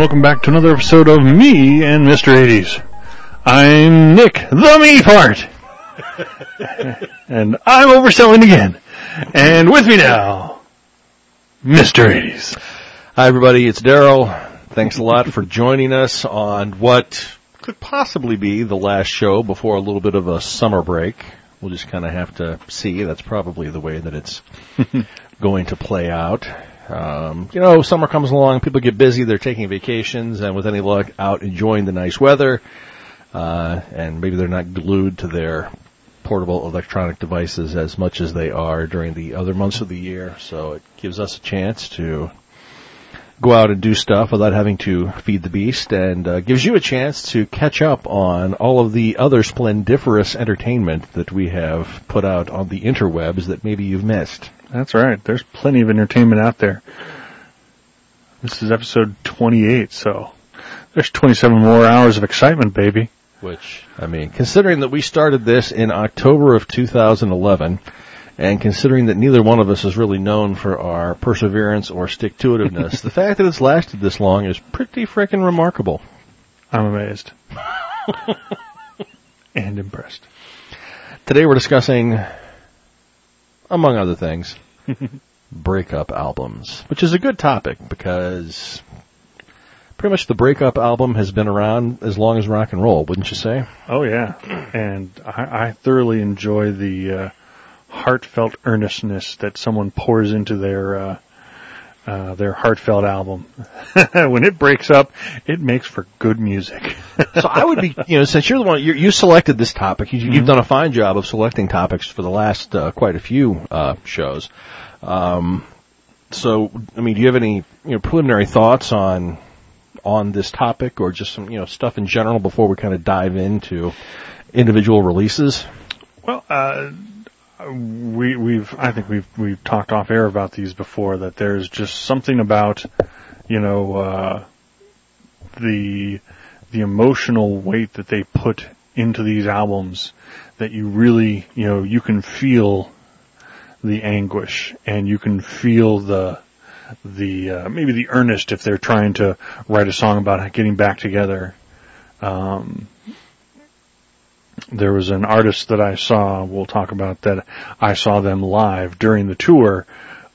Welcome back to another episode of me and Mr. 80s. I'm Nick, the me part. and I'm overselling again. And with me now, Mr. 80s. Hi everybody, it's Daryl. Thanks a lot for joining us on what could possibly be the last show before a little bit of a summer break. We'll just kind of have to see. That's probably the way that it's going to play out. Um, you know, summer comes along, people get busy, they're taking vacations, and with any luck, out enjoying the nice weather. Uh, and maybe they're not glued to their portable electronic devices as much as they are during the other months of the year. So it gives us a chance to go out and do stuff without having to feed the beast and uh, gives you a chance to catch up on all of the other splendiferous entertainment that we have put out on the interwebs that maybe you've missed. That's right. There's plenty of entertainment out there. This is episode 28, so there's 27 more hours of excitement, baby. Which, I mean, considering that we started this in October of 2011, and considering that neither one of us is really known for our perseverance or stick-to-itiveness, the fact that it's lasted this long is pretty freaking remarkable. I'm amazed. and impressed. Today we're discussing, among other things, breakup albums, which is a good topic. Because pretty much the breakup album has been around as long as rock and roll, wouldn't you say? Oh yeah, and I, I thoroughly enjoy the uh, heartfelt earnestness that someone pours into their uh, uh, their heartfelt album. when it breaks up, it makes for good music. so I would be, you know, since you're the one, you you selected this topic, you, have mm-hmm. done a fine job of selecting topics for the last uh, quite a few uh, shows. Um, so, I mean, do you have any you know, preliminary thoughts on on this topic, or just some you know stuff in general before we kind of dive into individual releases? Well, uh, we, we've, I think we've, we've talked off air about these before that there's just something about, you know, uh, the, the emotional weight that they put into these albums that you really, you know, you can feel the anguish and you can feel the, the, uh, maybe the earnest if they're trying to write a song about getting back together. Um, there was an artist that I saw, we'll talk about that, I saw them live during the tour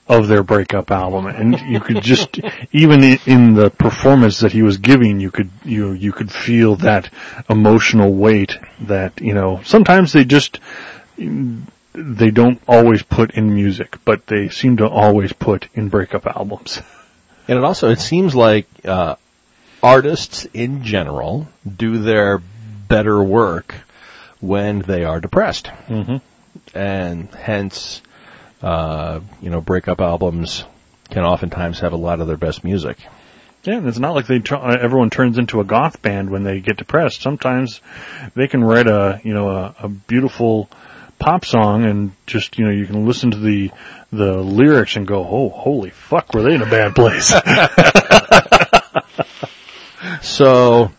of their breakup album. And you could just even in the performance that he was giving you could you you could feel that emotional weight that you know sometimes they just they don't always put in music but they seem to always put in breakup albums. And it also it seems like uh, artists in general do their better work when they are depressed. Mm-hmm. And hence, uh, you know, breakup albums can oftentimes have a lot of their best music. Yeah, and it's not like they uh, everyone turns into a goth band when they get depressed. Sometimes they can write a you know a, a beautiful pop song and just you know you can listen to the the lyrics and go, oh holy fuck, were they in a bad place? so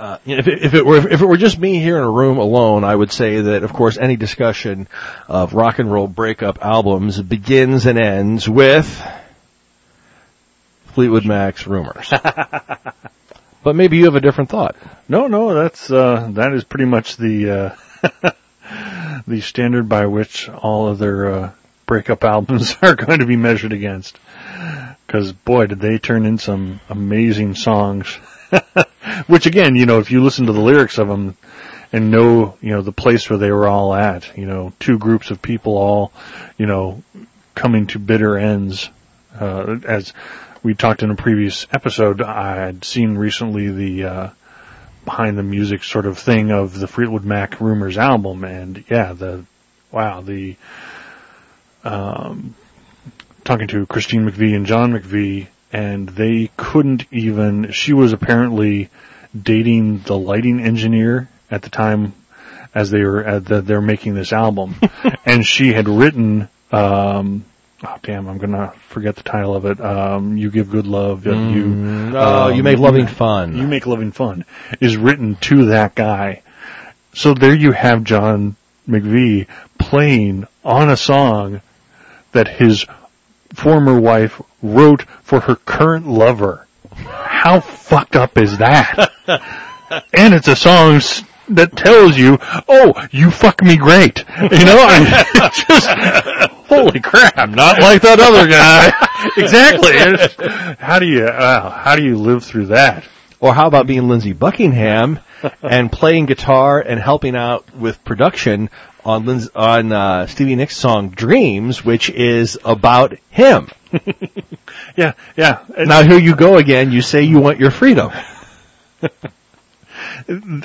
uh, if, it, if it were if it were just me here in a room alone, I would say that of course any discussion of rock and roll breakup albums begins and ends with Fleetwood Mac's "Rumours." but maybe you have a different thought. No, no, that's uh, that is pretty much the uh, the standard by which all other uh, breakup albums are going to be measured against. Because boy, did they turn in some amazing songs. Which again, you know, if you listen to the lyrics of them and know, you know, the place where they were all at, you know, two groups of people all, you know, coming to bitter ends, uh, as we talked in a previous episode, I had seen recently the, uh, behind the music sort of thing of the Fleetwood Mac Rumours album and yeah, the, wow, the, um, talking to Christine McVie and John McVie and they couldn't even, she was apparently dating the lighting engineer at the time as they were, at the, they're making this album. and she had written, um, oh damn, I'm gonna forget the title of it. Um, you give good love. Mm, you, oh, um, you make loving fun. You make loving fun is written to that guy. So there you have John McVie playing on a song that his former wife wrote for her current lover. how fucked up is that? and it's a song that tells you, oh, you fuck me great. You know, I just, holy crap. Not like that other guy. exactly. It's- How do you, uh, how do you live through that? Or how about being Lindsey Buckingham and playing guitar and helping out with production on Linds- on uh, Stevie Nicks' song "Dreams," which is about him. Yeah, yeah. Now here you go again. You say you want your freedom. I,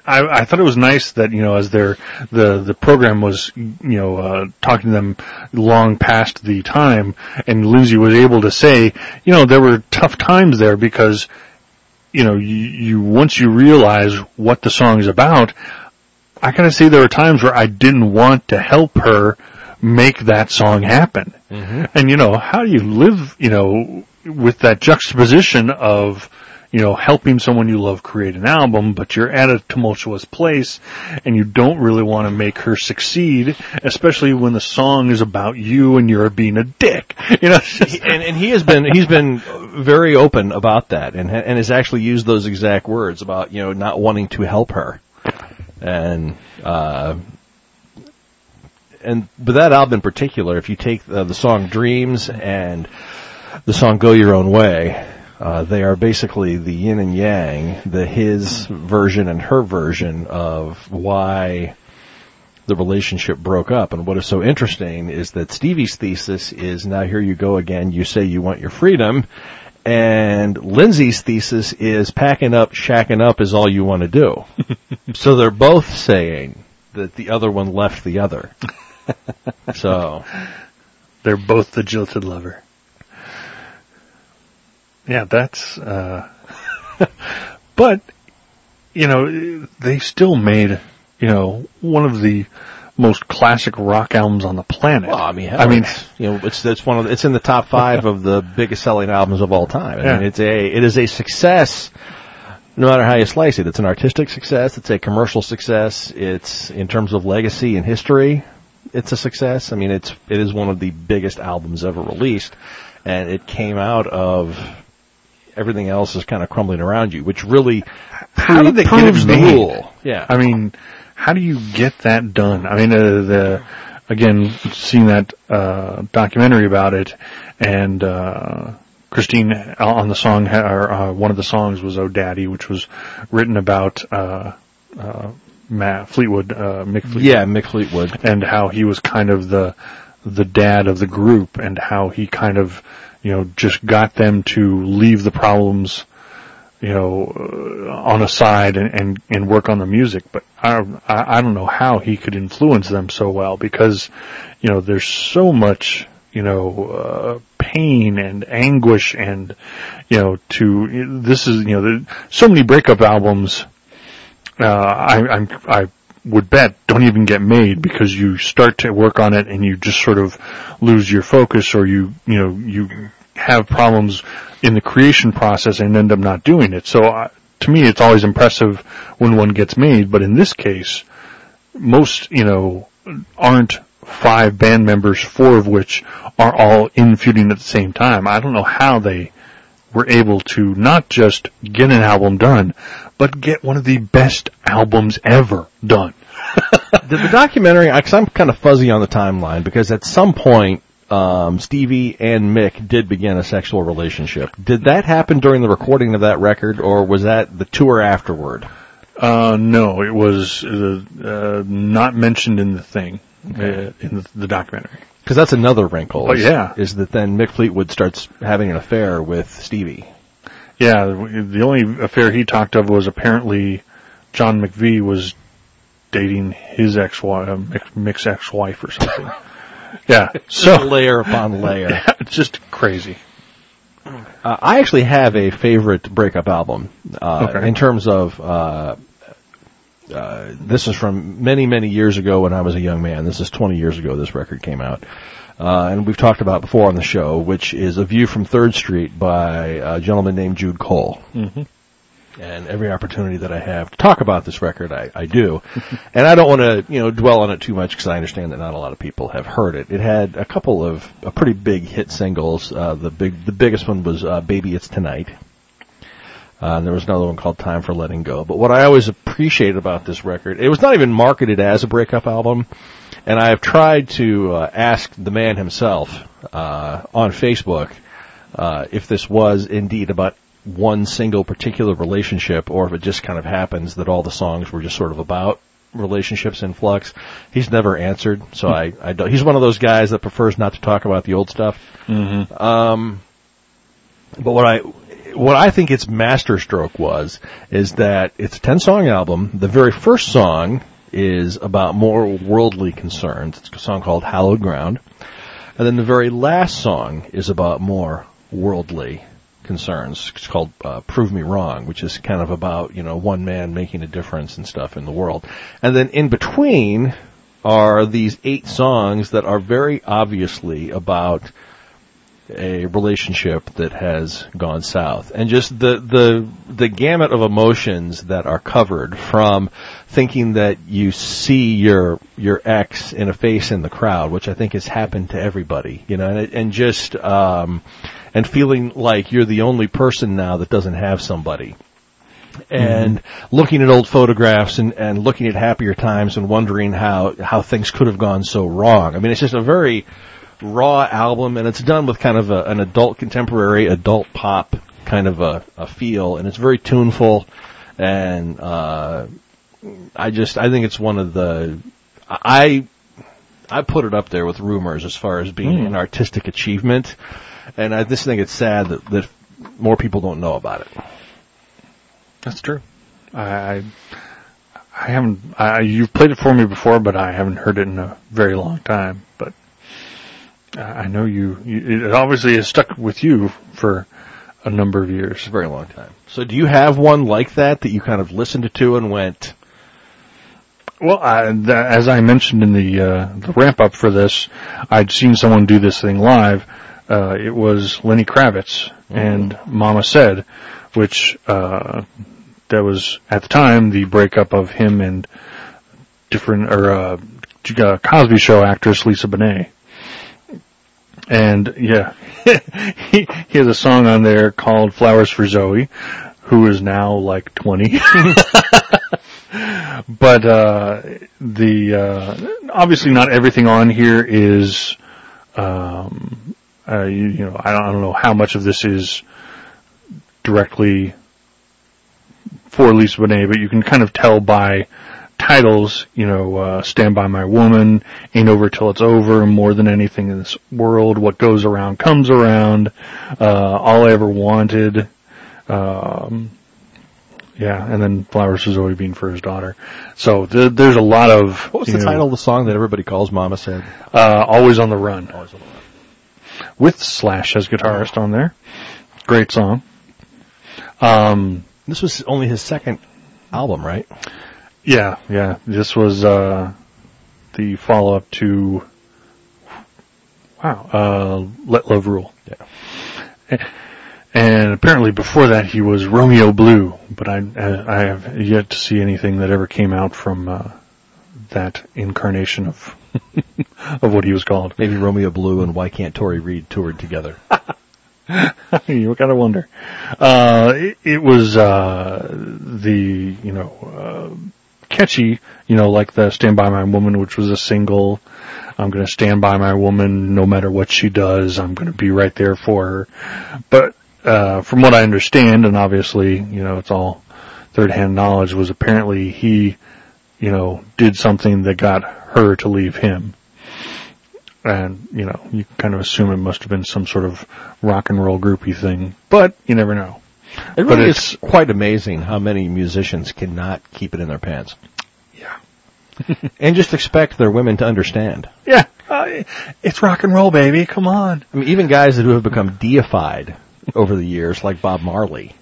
I thought it was nice that you know as their the the program was you know uh, talking to them long past the time, and Lindsey was able to say, you know, there were tough times there because you know you, you once you realize what the song is about, I kind of see there were times where I didn't want to help her make that song happen, and you know how do you live you know with that juxtaposition of you know, helping someone you love create an album, but you're at a tumultuous place and you don't really want to make her succeed, especially when the song is about you and you're being a dick. You know, just, and, and he has been he's been very open about that and and has actually used those exact words about you know not wanting to help her and uh and but that album in particular if you take the, the song dreams and the song go your own way uh, they are basically the yin and yang the his version and her version of why the relationship broke up. And what is so interesting is that Stevie's thesis is now here you go again. You say you want your freedom. And Lindsey's thesis is packing up, shacking up is all you want to do. so they're both saying that the other one left the other. so they're both the jilted lover. Yeah, that's, uh, but, you know, they still made, you know, one of the most classic rock albums on the planet. Well, I mean, I mean, it's, you know, it's it's one of the, it's in the top five of the biggest selling albums of all time. I Yeah. mean, it's a it is a success. No matter how you slice it, it's an artistic success. It's a commercial success. It's in terms of legacy and history. It's a success. I mean, it's it is one of the biggest albums ever released, and it came out of everything else is kind of crumbling around you, which really How did they proves the rule. Yeah, I mean, how do you get that done? I mean, uh, the again seeing that uh, documentary about it, and uh, Christine on the song, or uh, one of the songs was "Oh Daddy," which was written about uh, uh, Matt Fleetwood, uh, Mick Fleetwood, yeah, Mick Fleetwood. and how he was kind of the the dad of the group, and how he kind of you know just got them to leave the problems you know, uh, on a side and, and, and work on the music, but I, I, don't know how he could influence them so well because, you know, there's so much, you know, uh, pain and anguish and, you know, to, this is, you know, so many breakup albums, uh, I, I'm, I would bet don't even get made because you start to work on it and you just sort of lose your focus or you, you know, you have problems in the creation process and end up not doing it. So uh, to me, it's always impressive when one gets made, but in this case, most, you know, aren't five band members, four of which are all in feuding at the same time. I don't know how they were able to not just get an album done, but get one of the best albums ever done. the, the documentary, because I'm kind of fuzzy on the timeline, because at some point, um, Stevie and Mick did begin a sexual relationship. Did that happen during the recording of that record, or was that the tour afterward? Uh, no, it was uh, uh, not mentioned in the thing, uh, in the, the documentary. Because that's another wrinkle. Oh, yeah. is that then Mick Fleetwood starts having an affair with Stevie. Yeah, the only affair he talked of was apparently John McVie was dating his ex-wife, uh, Mick's ex-wife or something. yeah, so layer upon layer. it's just crazy. Uh, I actually have a favorite breakup album uh, Okay. in terms of. Uh, uh, this is from many, many years ago when I was a young man. This is 20 years ago this record came out. Uh, and we've talked about before on the show, which is A View from Third Street by a gentleman named Jude Cole. Mm-hmm. And every opportunity that I have to talk about this record, I, I do. and I don't want to, you know, dwell on it too much because I understand that not a lot of people have heard it. It had a couple of uh, pretty big hit singles. Uh, the big, the biggest one was uh, "Baby It's Tonight," Uh, and there was another one called Time for Letting Go. But what I always appreciated about this record, it was not even marketed as a breakup album. And I have tried to uh, ask the man himself uh, on Facebook uh, if this was indeed about one single particular relationship, or if it just kind of happens that all the songs were just sort of about relationships in flux. He's never answered, so I, I don't, he's one of those guys that prefers not to talk about the old stuff. Mm-hmm. Um, but what I what I think its masterstroke was is that it's a ten song album. The very first song is about more worldly concerns. It's a song called Hallowed Ground. And then the very last song is about more worldly concerns. It's called uh, "Prove Me Wrong," which is kind of about you know one man making a difference and stuff in the world. And then in between are these eight songs that are very obviously about a relationship that has gone south and just the the the gamut of emotions that are covered from thinking that you see your your ex in a face in the crowd which i think has happened to everybody you know and, and just um and feeling like you're the only person now that doesn't have somebody and mm-hmm. looking at old photographs and, and looking at happier times and wondering how, how things could have gone so wrong. I mean, it's just a very raw album and it's done with kind of a, an adult contemporary, adult pop kind of a, a feel and it's very tuneful and, uh, I just, I think it's one of the, I, I put it up there with Rumours as far as being mm. an artistic achievement and I just think it's sad that, that more people don't know about it. That's true. I, I haven't. I, you've played it for me before, but I haven't heard it in a very long time. But I know you. you it obviously has stuck with you for a number of years. A very long time. So, do you have one like that that you kind of listened to and went? Well, I, as I mentioned in the uh, the ramp up for this, I'd seen someone do this thing live uh, it was Lenny Kravitz mm-hmm. and Mama Said, which uh, that was at the time the breakup of him and different or uh, uh Cosby Show actress Lisa Bonet. And yeah, he, he has a song on there called "Flowers for Zoe," who is now like twenty. but uh, the uh, obviously not everything on here is um, uh, you, you, know, I don't, I don't know how much of this is directly for Lisa Bonet, but you can kind of tell by titles, you know, uh, Stand By My Woman, Ain't Over Till It's Over, More Than Anything in This World, What Goes Around Comes Around, uh, All I Ever Wanted, um, yeah, and then Flowers is always being for his daughter. So th- there's a lot of. What was the know, title of the song that everybody calls Mama said? Uh, Always on the Run. Always on the Run with Slash as guitarist on there. Great song. Um, this was only his second album, right? Yeah, yeah. This was uh, the follow up to wow, uh, Let Love Rule. Yeah. And apparently before that he was Romeo Blue, but I I have yet to see anything that ever came out from uh, that incarnation of of what he was called. Maybe Romeo Blue and Why Can't Tori Reed toured together. you gotta wonder. Uh, it, it, was, uh, the, you know, uh, catchy, you know, like the Stand By My Woman, which was a single. I'm gonna stand by my woman no matter what she does. I'm gonna be right there for her. But, uh, from what I understand, and obviously, you know, it's all third hand knowledge, was apparently he, you know, did something that got her to leave him. And, you know, you kind of assume it must have been some sort of rock and roll groupie thing, but you never know. It really is quite amazing how many musicians cannot keep it in their pants. Yeah. and just expect their women to understand. Yeah. Uh, it's rock and roll, baby. Come on. I mean, even guys who have become deified over the years, like Bob Marley,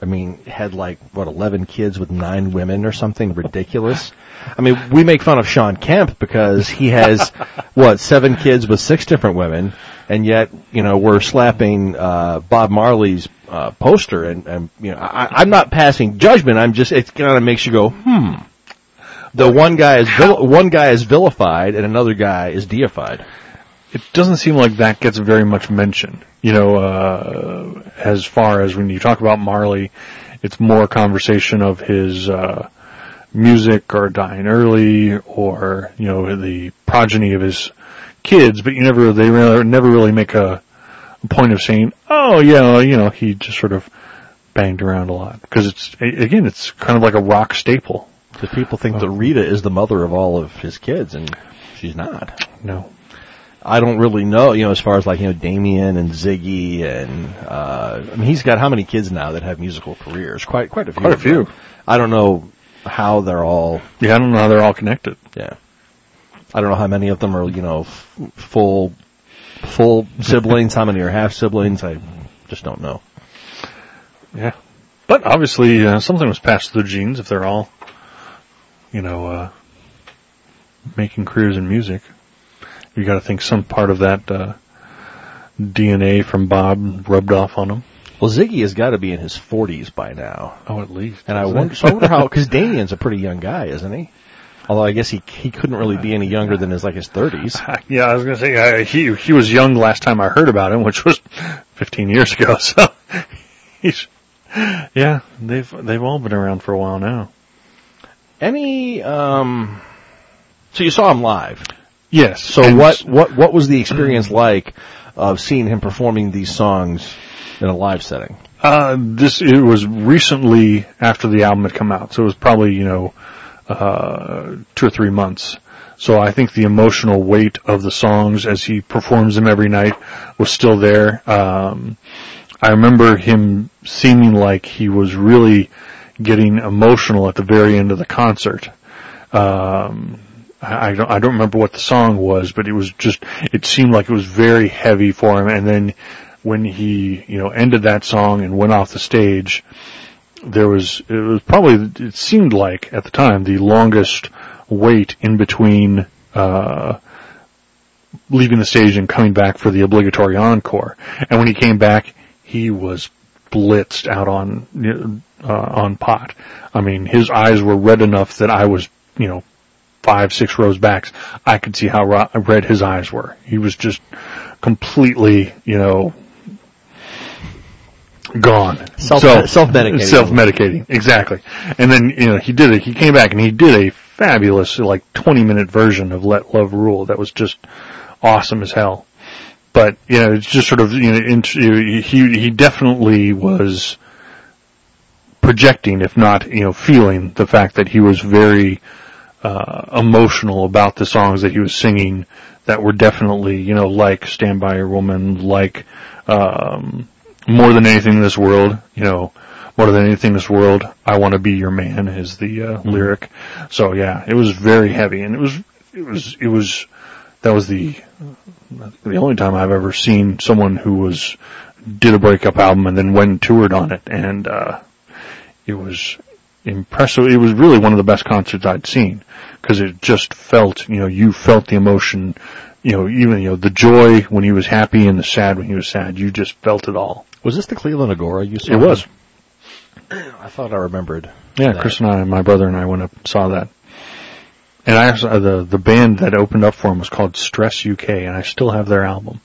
I mean, had like, what, 11 kids with nine women or something ridiculous. I mean, we make fun of Shawn Kemp because he has, what, seven kids with six different women, and yet, you know, we're slapping, uh, Bob Marley's, uh, poster, and, and, you know, I, I'm not passing judgment, I'm just, it kind of makes you go, hmm. The one guy is, vil- one guy is vilified and another guy is deified. it doesn't seem like that gets very much mention. You know, uh, as far as when you talk about Marley, it's more conversation of his, uh, music or dying early or, you know, the progeny of his kids, but you never, they never really make a point of saying, oh yeah, you know, he just sort of banged around a lot. Cause it's, again, it's kind of like a rock staple. The people think that Rita is the mother of all of his kids, and she's not. No. I don't really know, you know, as far as like, you know, Damian and Ziggy and, uh, I mean, he's got how many kids now that have musical careers? Quite, quite a few. Quite a few. I don't know how they're all, Yeah, I don't know how they're all connected. yeah. I don't know how many of them are, you know, f- full, full siblings, how many are half siblings, I just don't know. Yeah. But obviously, uh, something was passed through genes if they're all, you know, uh, making careers in music. You gotta think some part of that, uh, DNA from Bob rubbed off on him. Well, Ziggy has got to be in his 40s by now. Oh, at least. And I wonder, so I wonder how, cause Damian's a pretty young guy, isn't he? Although I guess he, he couldn't really be any younger than his, like his 30s. Yeah, I was gonna say, uh, he, he was young last time I heard about him, which was 15 years ago, so he's, yeah, they've, they've all been around for a while now. Any, um, so you saw him live. Yes. So and what, what, what was the experience like of seeing him performing these songs in a live setting? Uh, this, it was recently after the album had come out, so it was probably, you know, uh, two or three months. So I think the emotional weight of the songs as he performs them every night was still there. Um, I remember him seeming like he was really getting emotional at the very end of the concert. Um, I, don't, I don't remember what the song was, but it was just, it seemed like it was very heavy for him. And then when he, you know, ended that song and went off the stage, there was, it was probably, it seemed like at the time the longest wait in between, uh, leaving the stage and coming back for the obligatory encore. And when he came back, he was blitzed out on, uh, on pot. I mean, his eyes were red enough that I was, you know, five, six rows back. I could see how red his eyes were. He was just completely, you know, gone. Self- So- self-medicating. Self-medicating, exactly. And then, you know, he did it. He came back and he did a fabulous, like, 20 minute version of Let Love Rule that was just awesome as hell. But, you know, it's just sort of, you know, int- he, he definitely was projecting, if not, you know, feeling the fact that he was very, uh, emotional about the songs that he was singing that were definitely, you know, like Stand By Your Woman, like, um, more than anything in this world, you know, more than anything in this world, I want to be your man is the uh, lyric. So yeah, it was very heavy and it was, it was, it was, that was the, the only time I've ever seen someone who was, did a breakup album and then went and toured on it and, uh, it was impressive. It was really one of the best concerts I'd seen because it just felt, you know, you felt the emotion, you know, even, you know, the joy when he was happy and the sad when he was sad. You just felt it all. Was this the Cleveland Agora you saw? It was. I thought I remembered. Yeah, that. Chris and I, my brother and I went up and saw that. And I also, the, the band that opened up for him was called Stress UK and I still have their album.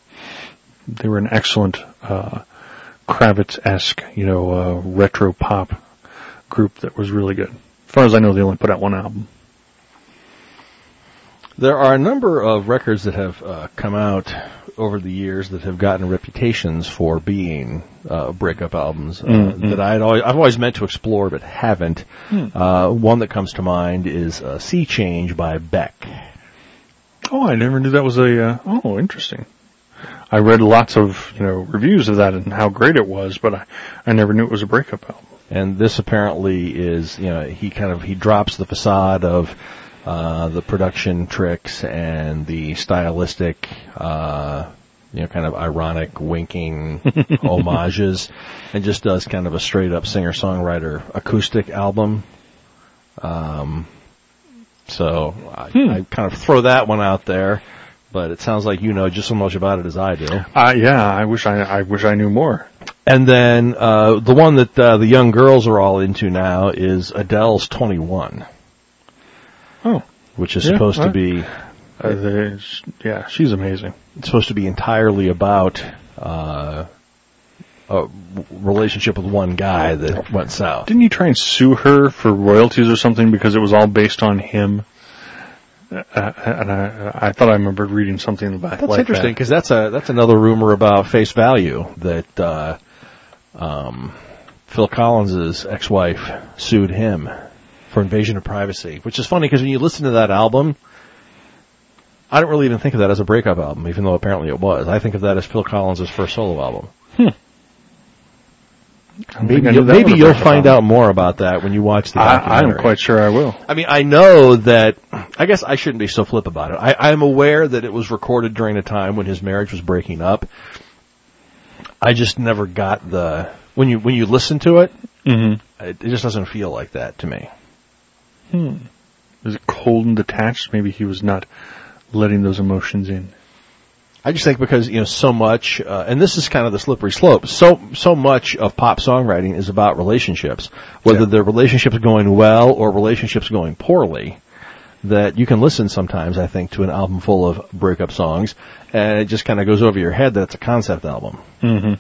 They were an excellent, uh, Kravitz-esque, you know, uh, retro pop group that was really good. As far as I know, they only put out one album. There are a number of records that have uh, come out over the years that have gotten reputations for being uh, breakup albums uh, Mhm. that I'd always, I've always meant to explore but haven't. Uh, one that comes to mind is uh, "Sea Change" by Beck. Oh, I never knew that was a, uh, oh, interesting. I read lots of, you know, reviews of that and how great it was, but I, I never knew it was a breakup album. And this apparently is, you know, he kind of he drops the facade of uh, the production tricks and the stylistic, uh, you know, kind of ironic winking homages, and just does kind of a straight up singer songwriter acoustic album. Um, so I, I kind of throw that one out there, but it sounds like you know just as much about it as I do. Uh, yeah, I wish I, I wish I knew more. And then uh, the one that uh, the young girls are all into now is Adele's 21, Oh, which is Yeah, supposed to be Uh, they- yeah, she's amazing. It's supposed to be entirely about uh, a relationship with one guy that went south. Didn't you try and sue her for royalties or something because it was all based on him? Uh, and I, I thought I remembered reading something about That's like interesting that. because that's a that's another rumor about face value that uh, um, Phil Collins's ex-wife sued him for invasion of privacy, which is funny because when you listen to that album, I don't really even think of that as a breakup album, even though apparently it was. I think of that as Phil Collins's first solo album. I don't Maybe you'll, maybe you'll find album. out more about that when you watch the I, documentary. I'm quite sure I will. I mean, I know that. I guess I shouldn't be so flip about it. I, I'm aware that it was recorded during a time when his marriage was breaking up. I just never got the when you when you listen to it, Mm-hmm. it, it just doesn't feel like that to me. Is it cold and detached? Maybe he was not letting those emotions in. I just think because you know so much, uh, and this is kind of the slippery slope. So so much of pop songwriting is about relationships, whether Yeah. the relationship's going well or relationships going poorly. That you can listen sometimes, I think, to an album full of breakup songs, and it just kind of goes over your head that it's a concept album. Mm-hmm.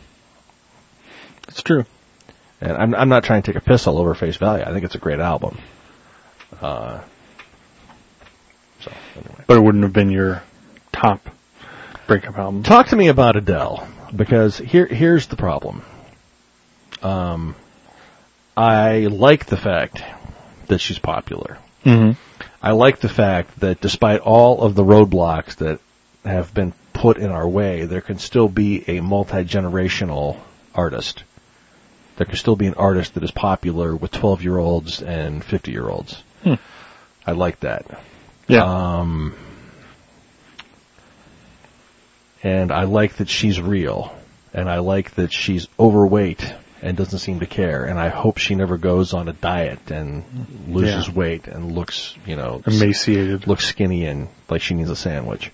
It's true. And I'm I'm not trying to take a piss all over face value. I think it's a great album. Uh, so anyway. But it wouldn't have been your top breakup album. Talk to me about Adele because here here's the problem. Um, I like the fact that she's popular. Mm-hmm. I like the fact that despite all of the roadblocks that have been put in our way, there can still be a multi generational artist. There can still be an artist that is popular with 12 year olds and 50 year olds. Hmm. I like that. Yeah. Um, and I like that she's real. And I like that she's overweight and doesn't seem to care. And I hope she never goes on a diet and loses Yeah. weight and looks, you know, Emaciated. looks skinny and like she needs a sandwich.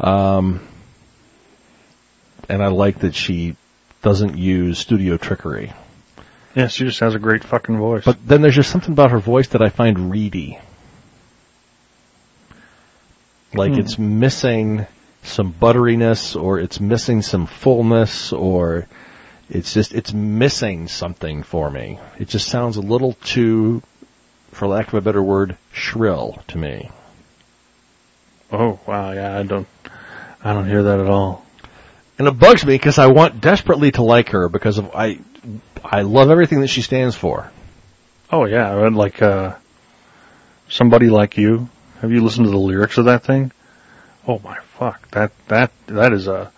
Um, and I like that she doesn't use studio trickery. Yeah, she just has a great fucking voice. But then there's just something about her voice that I find reedy. Like Hmm. it's missing some butteriness or it's missing some fullness or it's just, it's missing something for me. It just sounds a little too, for lack of a better word, shrill to me. oh wow, yeah, I don't, I don't hear that at all. And it bugs me because I want desperately to like her because of, I, I love everything that she stands for. Oh yeah, would like uh, somebody like you. Have you listened to the lyrics of that thing? Oh my fuck, that that that is a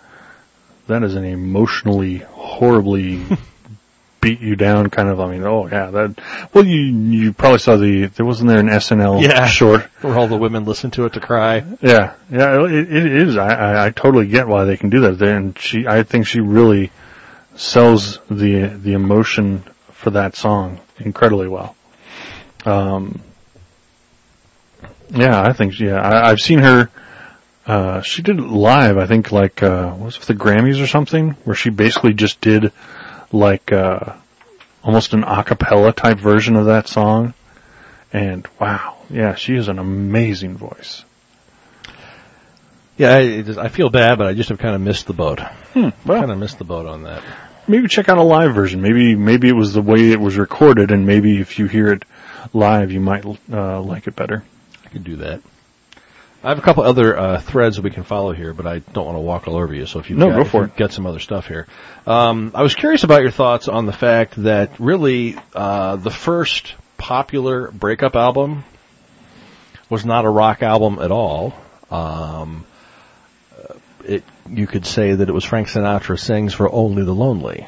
that is an emotionally horribly beat you down kind of. I mean, oh yeah, that. Well, you you probably saw the there wasn't there an SNL Yeah. short. Where all the women listen to it to cry. Yeah, yeah, it, it is. I, I I totally get why they can do that. And she, I think she really sells the the emotion for that song incredibly well. Um, yeah, I think yeah, I, I've seen her. Uh, she did it live. I think like uh, was it the Grammys or something, where she basically just did like uh, almost an a cappella type version of that song. And wow, yeah, she has an amazing voice. Yeah, I, is, I feel bad, but I just have kind of missed the boat. Hmm, well, kind of missed the boat on that. Maybe check out a live version. Maybe maybe it was the way it was recorded, and maybe if you hear it live, you might uh, like it better. I could do that. I have a couple other uh, threads that we can follow here, but I don't want to walk all over you. So if you've No, got, go for it. got some other stuff here, um, I was curious about your thoughts on the fact that really uh, the first popular breakup album was not a rock album at all. Um, it you could say that it was Frank Sinatra sings for Only the Lonely.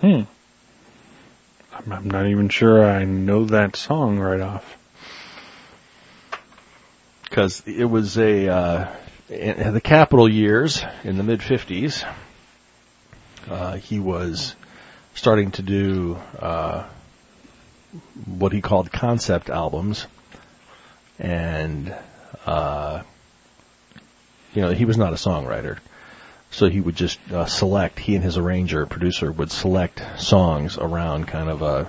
Hmm. I'm, I'm not even sure I know that song right off. because it was a uh, in the Capitol years in the mid '50s. Uh, he was starting to do uh, what he called concept albums, and uh, you know he was not a songwriter, so he would just uh, select. He and his arranger producer would select songs around kind of a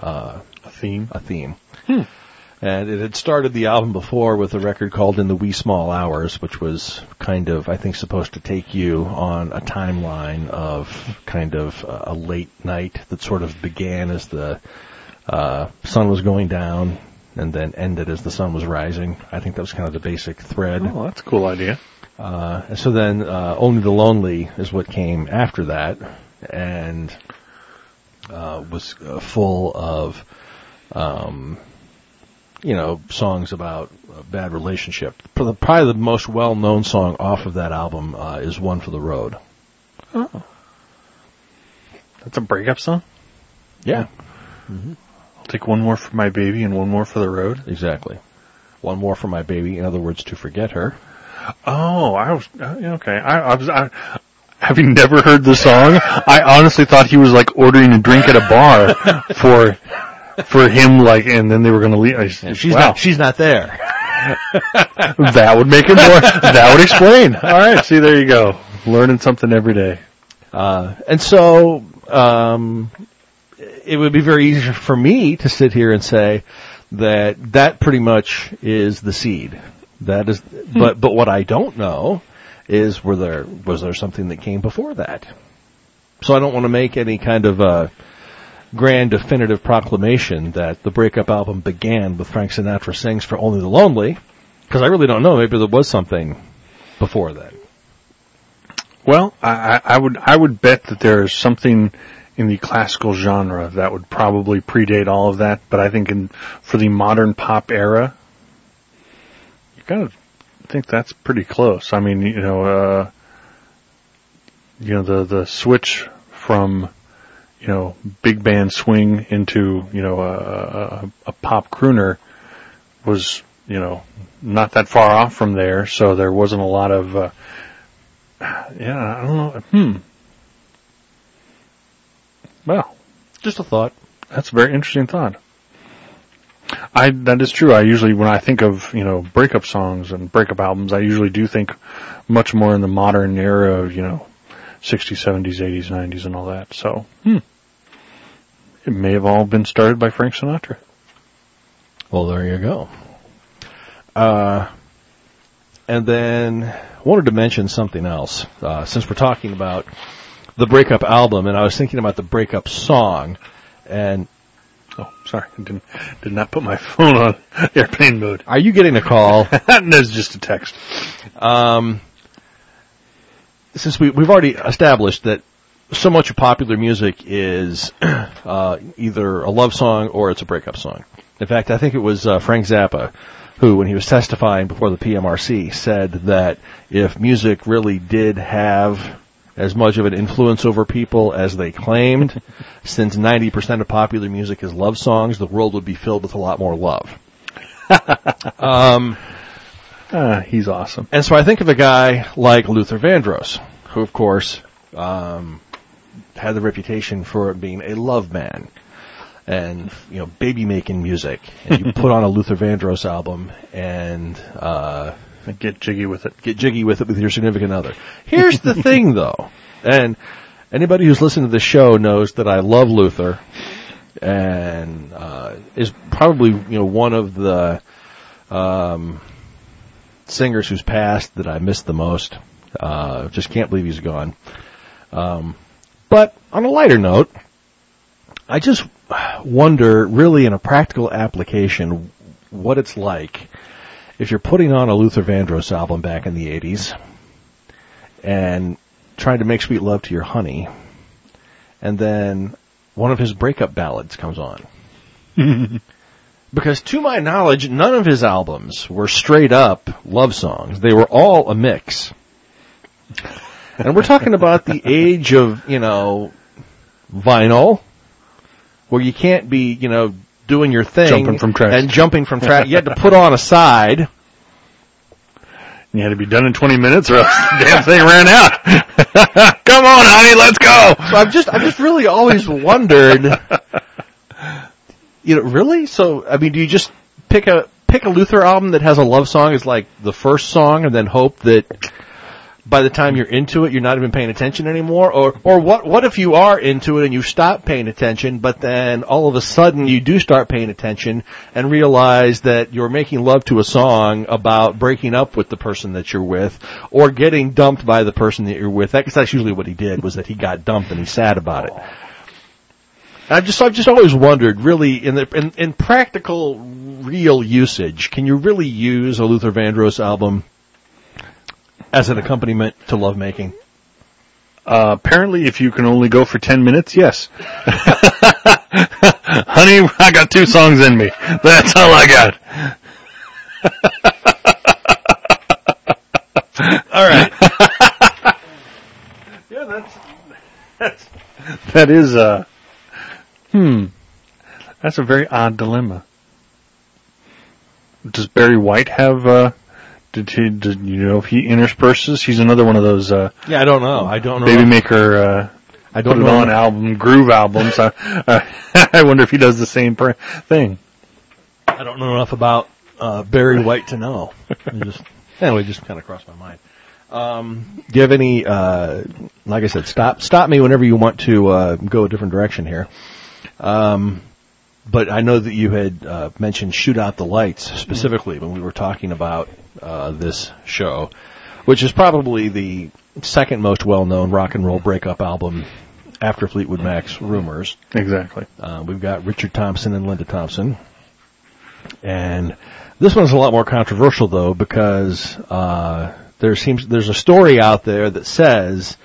uh, A theme. a theme. And it had started the album before with a record called In the Wee Small Hours, which was kind of, I think, supposed to take you on a timeline of kind of a late night that sort of began as the uh, sun was going down and then ended as the sun was rising. I think that was kind of the basic thread. Oh, that's a cool idea. Uh, and so then, uh, Only the Lonely is what came after that, and, uh, was uh, full of, um, you know, songs about a bad relationship. Probably the most well-known song off of that album, uh, is One for the Road. Oh. That's a breakup song? Yeah. I'll take one more for my baby and one more for the road. Exactly. One more for my baby, in other words, to forget her. Oh, I was uh, okay. I, I was I, having never heard the song. I honestly thought he was like ordering a drink at a bar for for him, like, and then they were going to leave. I, She's wow, not, she's not there. that would make it more. that would explain. All right, see, there you go, learning something every day. Uh, and so, um, it would be very easy for me to sit here and say that that pretty much is the seed. That is, but, but what I don't know is were there, was there something that came before that? So I don't want to make any kind of, uh, grand definitive proclamation that the breakup album began with Frank Sinatra sings for Only the Lonely, because I really don't know. Maybe there was something before that. Well, I, I would I would bet that there is something in the classical genre that would probably predate all of that. But I think in for the modern pop era, gotta think that's pretty close. I mean, you know, uh, you know the the switch from you know big band swing into you know a, a, a pop crooner was you know not that far off from there. So there wasn't a lot of uh, yeah, I don't know. Hmm. Well, Just a thought. that's a very interesting thought. I that is true. I usually when I think of you know breakup songs and breakup albums, I usually do think much more in the modern era of you know 60s, 70s, 80s, 90s, and all that. So, hmm. It may have all been started by Frank Sinatra. Well, there you go. Uh, and then I wanted to mention something else, uh, since we're talking about the breakup album, and I was thinking about the breakup song, and Oh, sorry, I didn't did not put my phone on airplane mode. are you getting a call? That's just a text. um, since we, we've already established that so much of popular music is uh, either a love song or it's a breakup song. In fact, I think it was uh, Frank Zappa who, when he was testifying before the PMRC, said that if music really did have as much of an influence over people as they claimed, since 90% of popular music is love songs, the world would be filled with a lot more love. um, Ah, he's awesome. and so I think of a guy like Luther Vandross, who of course, um, had the reputation for being a love man and, you know, baby making music. And you put on a Luther Vandross album and, uh, Get jiggy with it. get jiggy with it with your significant other. Here's the thing though, and anybody who's listened to the show knows that I love Luther and, uh, is probably, you know, one of the, um, singers who's passed that I miss the most. Uh, just can't believe he's gone. Um, but on a lighter note, I just wonder, really in a practical application, what it's like if you're putting on a Luther Vandross album back in the 80s and trying to make sweet love to your honey, and then one of his breakup ballads comes on. because to my knowledge, none of his albums were straight up love songs. They were all a mix. And we're talking about the age of, you know, vinyl, where you can't be, you know, doing your thing Jumping from track. and jumping from track. You had to put on a side. You had to be done in 20 minutes or else the damn thing ran out. Come on, honey, let's go. So I've just, I've just really always wondered, you know, really? So, I mean, do you just pick a, pick a Luther album that has a love song as like the first song and then hope that by the time you're into it, you're not even paying attention anymore? Or, or what, what if you are into it and you stop paying attention, but then all of a sudden you do start paying attention and realize that you're making love to a song about breaking up with the person that you're with or getting dumped by the person that you're with? That's, that's usually what he did was that he got dumped and he's sad about it. I've just, I've just always wondered, really, in the, in, in practical, real usage, can you really use a Luther Vandross album as an accompaniment to lovemaking? Uh, apparently, if you can only go for 10 minutes, yes. Honey, I got two songs in me. That's all I got. All right. yeah, that's, that's, that is, uh, hmm. That's a very odd dilemma. Does Barry White have, uh, did he, did you know if he intersperses? He's another one of those, uh, Yeah, I don't know. I don't know. baby maker, uh, I don't it know. on album, groove albums. I, uh, I wonder if he does the same pr- thing. I don't know enough about uh, Barry White to know. I just anyway, just kind of crossed my mind. Um, do you have any? Uh, like I said, stop stop me whenever you want to uh, go a different direction here. Um, but I know that you had uh, mentioned "Shoot Out the Lights" specifically when we were talking about uh, this show, which is probably the second most well-known rock and roll breakup album after Fleetwood Mac's "Rumours." Exactly. Uh, we've got Richard Thompson and Linda Thompson. And this one's a lot more controversial though because uh, there seems there's a story out there that says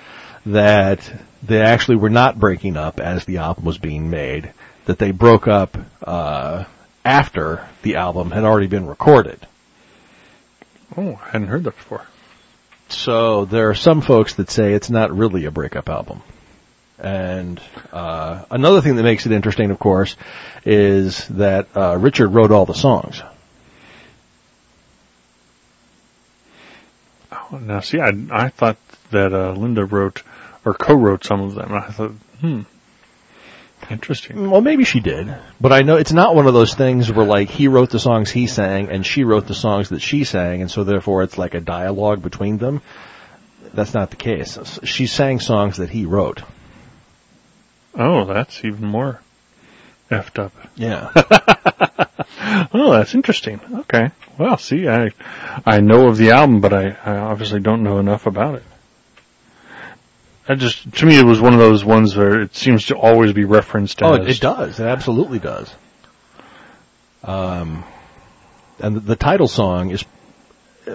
that they actually were not breaking up as the album was being made. That they broke up uh, after the album had already been recorded. Oh, I hadn't heard that before. So there are some folks that say it's not really a breakup album. And uh, another thing that makes it interesting, of course, is that uh, Richard wrote all the songs. Oh, now, see, I, I thought that uh, Linda wrote or co-wrote some of them. I thought, hmm, interesting. Well, maybe she did, but I know it's not one of those things where like he wrote the songs he sang and she wrote the songs that she sang, and so therefore it's like a dialogue between them. That's not the case. She sang songs that he wrote. Oh, that's even more effed up. Yeah. Oh, that's interesting. Okay. Well, see, I I know of the album, but I, I obviously don't know enough about it. I just to me it was one of those ones where it seems to always be referenced Oh, as it, it does. It absolutely does. Um, and the, the title song is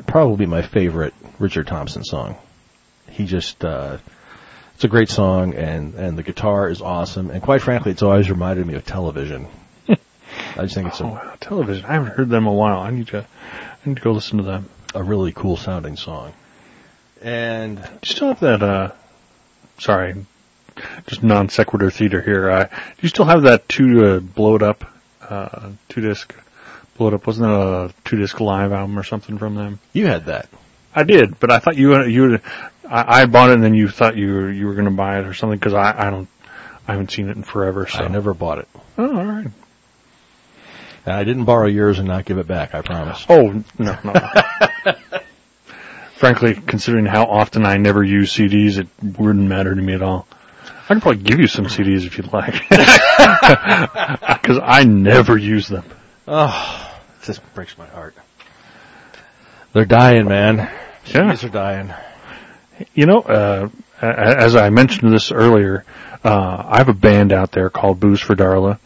probably my favorite Richard Thompson song. He just, uh, it's a great song and, and the guitar is awesome. And quite frankly, it's always reminded me of television. I just think it's Oh, a, wow, television. I haven't heard them in a while. I need to I need to go listen to them. a really cool sounding song. And Do you still have that? uh Sorry, just non sequitur theater here. Uh, do you still have that two uh, blow it up uh two disc blow it up? Wasn't that a two disc live album or something from them? you had that. I did, but I thought you you I, I bought it and then you thought you were you were going to buy it or something because I I don't I haven't seen it in forever. So I never bought it. Oh, all right. And I didn't borrow yours and not give it back, I promise. Oh no no. Frankly, considering how often I never use CDs, it wouldn't matter to me at all. I can probably give you some CDs if you'd like, because I never use them. Oh, this breaks my heart. They're dying, man. Yeah. CDs are dying. You know, uh, as I mentioned this earlier, uh, I have a band out there called Booze for Darla,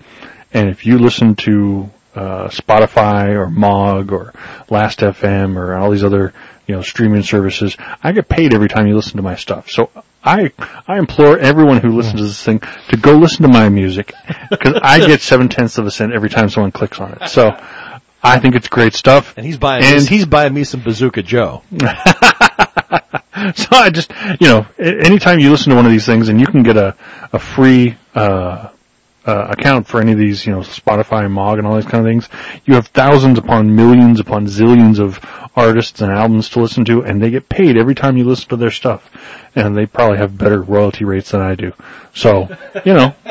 and if you listen to uh, Spotify or Mog or Last FM or all these other you know streaming services, I get paid every time you listen to my stuff. So I I implore everyone who listens to this thing to go listen to my music because I get seven tenths of a cent every time someone clicks on it. So I think it's great stuff. And he's buying And- me, he's buying me some Bazooka Joe. So I just, you know, anytime you listen to one of these things and you can get a, a free, uh, uh, account for any of these, you know, Spotify and Mog and all these kind of things, you have thousands upon millions upon zillions of artists and albums to listen to and they get paid every time you listen to their stuff. And they probably have better royalty rates than I do. So, you know,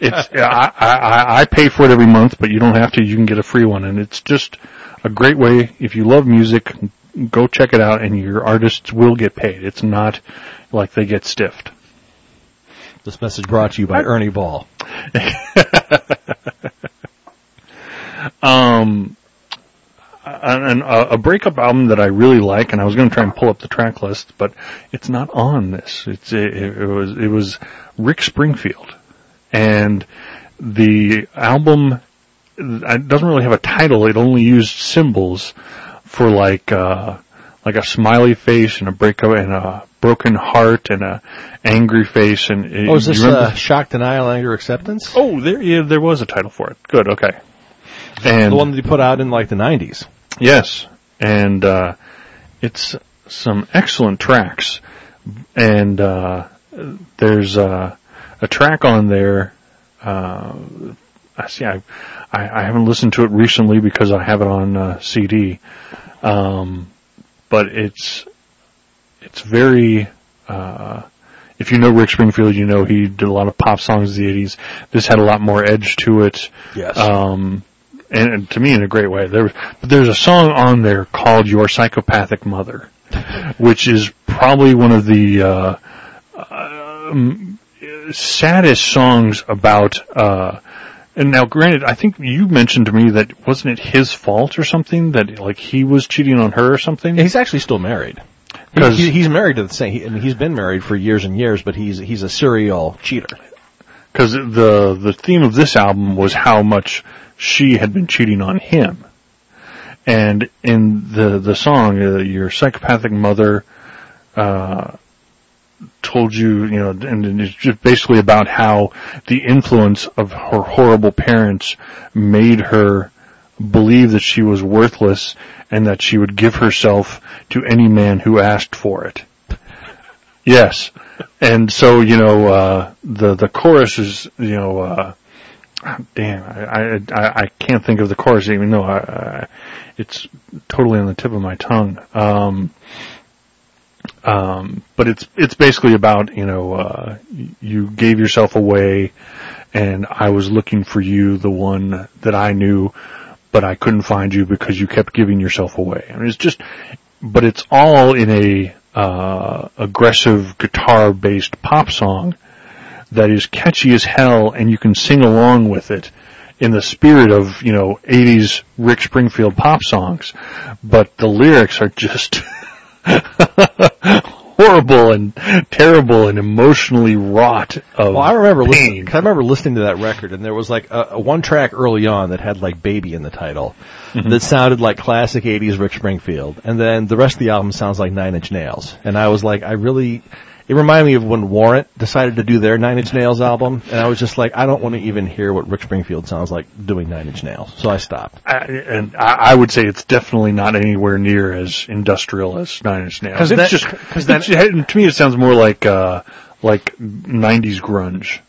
it's, I, I, I pay for it every month, but you don't have to, you can get a free one and it's just a great way, if you love music, go check it out, and your artists will get paid. It's not like they get stiffed. This message brought to you by Ernie Ball. um, an, a breakup album that I really like, and I was going to try and pull up the track list, but it's not on this. It's it, it was it was Rick Springfield, and the album it doesn't really have a title. It only used symbols for like uh, like a smiley face and a breakup and a broken heart and a angry face and uh, oh, is this uh, shock, denial, anger, acceptance? Oh, there yeah, there was a title for it. Good, okay. And the one that you put out in like the '90s. Yes, and uh, it's some excellent tracks, and uh, there's uh, a track on there. Uh, I see. I, I, I haven't listened to it recently because I have it on uh, CD, um, but it's it's very. Uh, if you know Rick Springfield, you know he did a lot of pop songs in the '80s. This had a lot more edge to it. Yes. Um, and, and to me in a great way. There, but there's a song on there called "Your Psychopathic Mother," which is probably one of the uh, um, saddest songs about. Uh, and now, granted, I think you mentioned to me that wasn't it his fault or something that like he was cheating on her or something. He's actually still married. Because he, he's married to the same. He, I mean, he's been married for years and years, but he's he's a serial cheater. Because the the theme of this album was how much she had been cheating on him. And in the the song, uh, your psychopathic mother uh, told you, you know, and it's just basically about how the influence of her horrible parents made her believe that she was worthless and that she would give herself to any man who asked for it. Yes. And so, you know, uh, the, the chorus is, you know, uh, damn, I, I, I can't think of the chorus even though I, I, it's totally on the tip of my tongue. Um, um, but it's, it's basically about, you know, uh, you gave yourself away and I was looking for you, the one that I knew, but I couldn't find you because you kept giving yourself away. I mean, it's just, but it's all in a, uh, aggressive guitar based pop song that is catchy as hell and you can sing along with it in the spirit of, you know, 80s Rick Springfield pop songs. But the lyrics are just horrible and terrible and emotionally wrought of well, I remember pain. listening, I remember listening to that record and there was like a, a one track early on that had like baby in the title mm-hmm. that sounded like classic 80s Rick Springfield. And then the rest of the album sounds like Nine Inch Nails. And I was like, I really, it reminded me of when Warrant decided to do their Nine Inch Nails album, and I was just like, I don't want to even hear what Rick Springfield sounds like doing Nine Inch Nails, so I stopped. I, and I, would say it's definitely not anywhere near as industrial as Nine Inch Nails. Because it's that, just because that to me it sounds more like uh, like '90s grunge.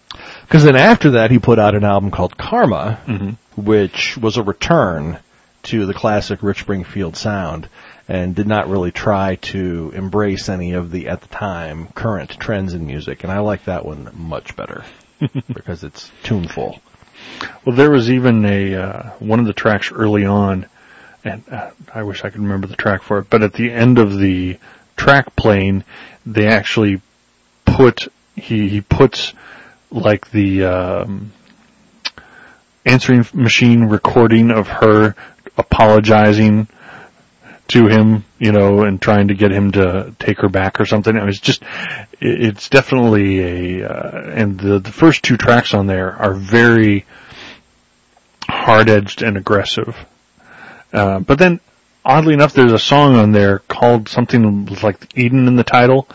Because then after that, he put out an album called Karma, mm-hmm. which was a return to the classic Rick Springfield sound and did not really try to embrace any of the, at the time, current trends in music. And I like that one much better because it's tuneful. Well, there was even a, uh, one of the tracks early on, and uh, I wish I could remember the track for it, but at the end of the track playing, they actually put, he, he puts like the, um, answering machine recording of her apologizing to him, you know, and trying to get him to take her back or something. It was just, it's definitely a, uh, and the, the first two tracks on there are very hard-edged and aggressive. Uh, but then, oddly enough, there's a song on there called something like Eden in the title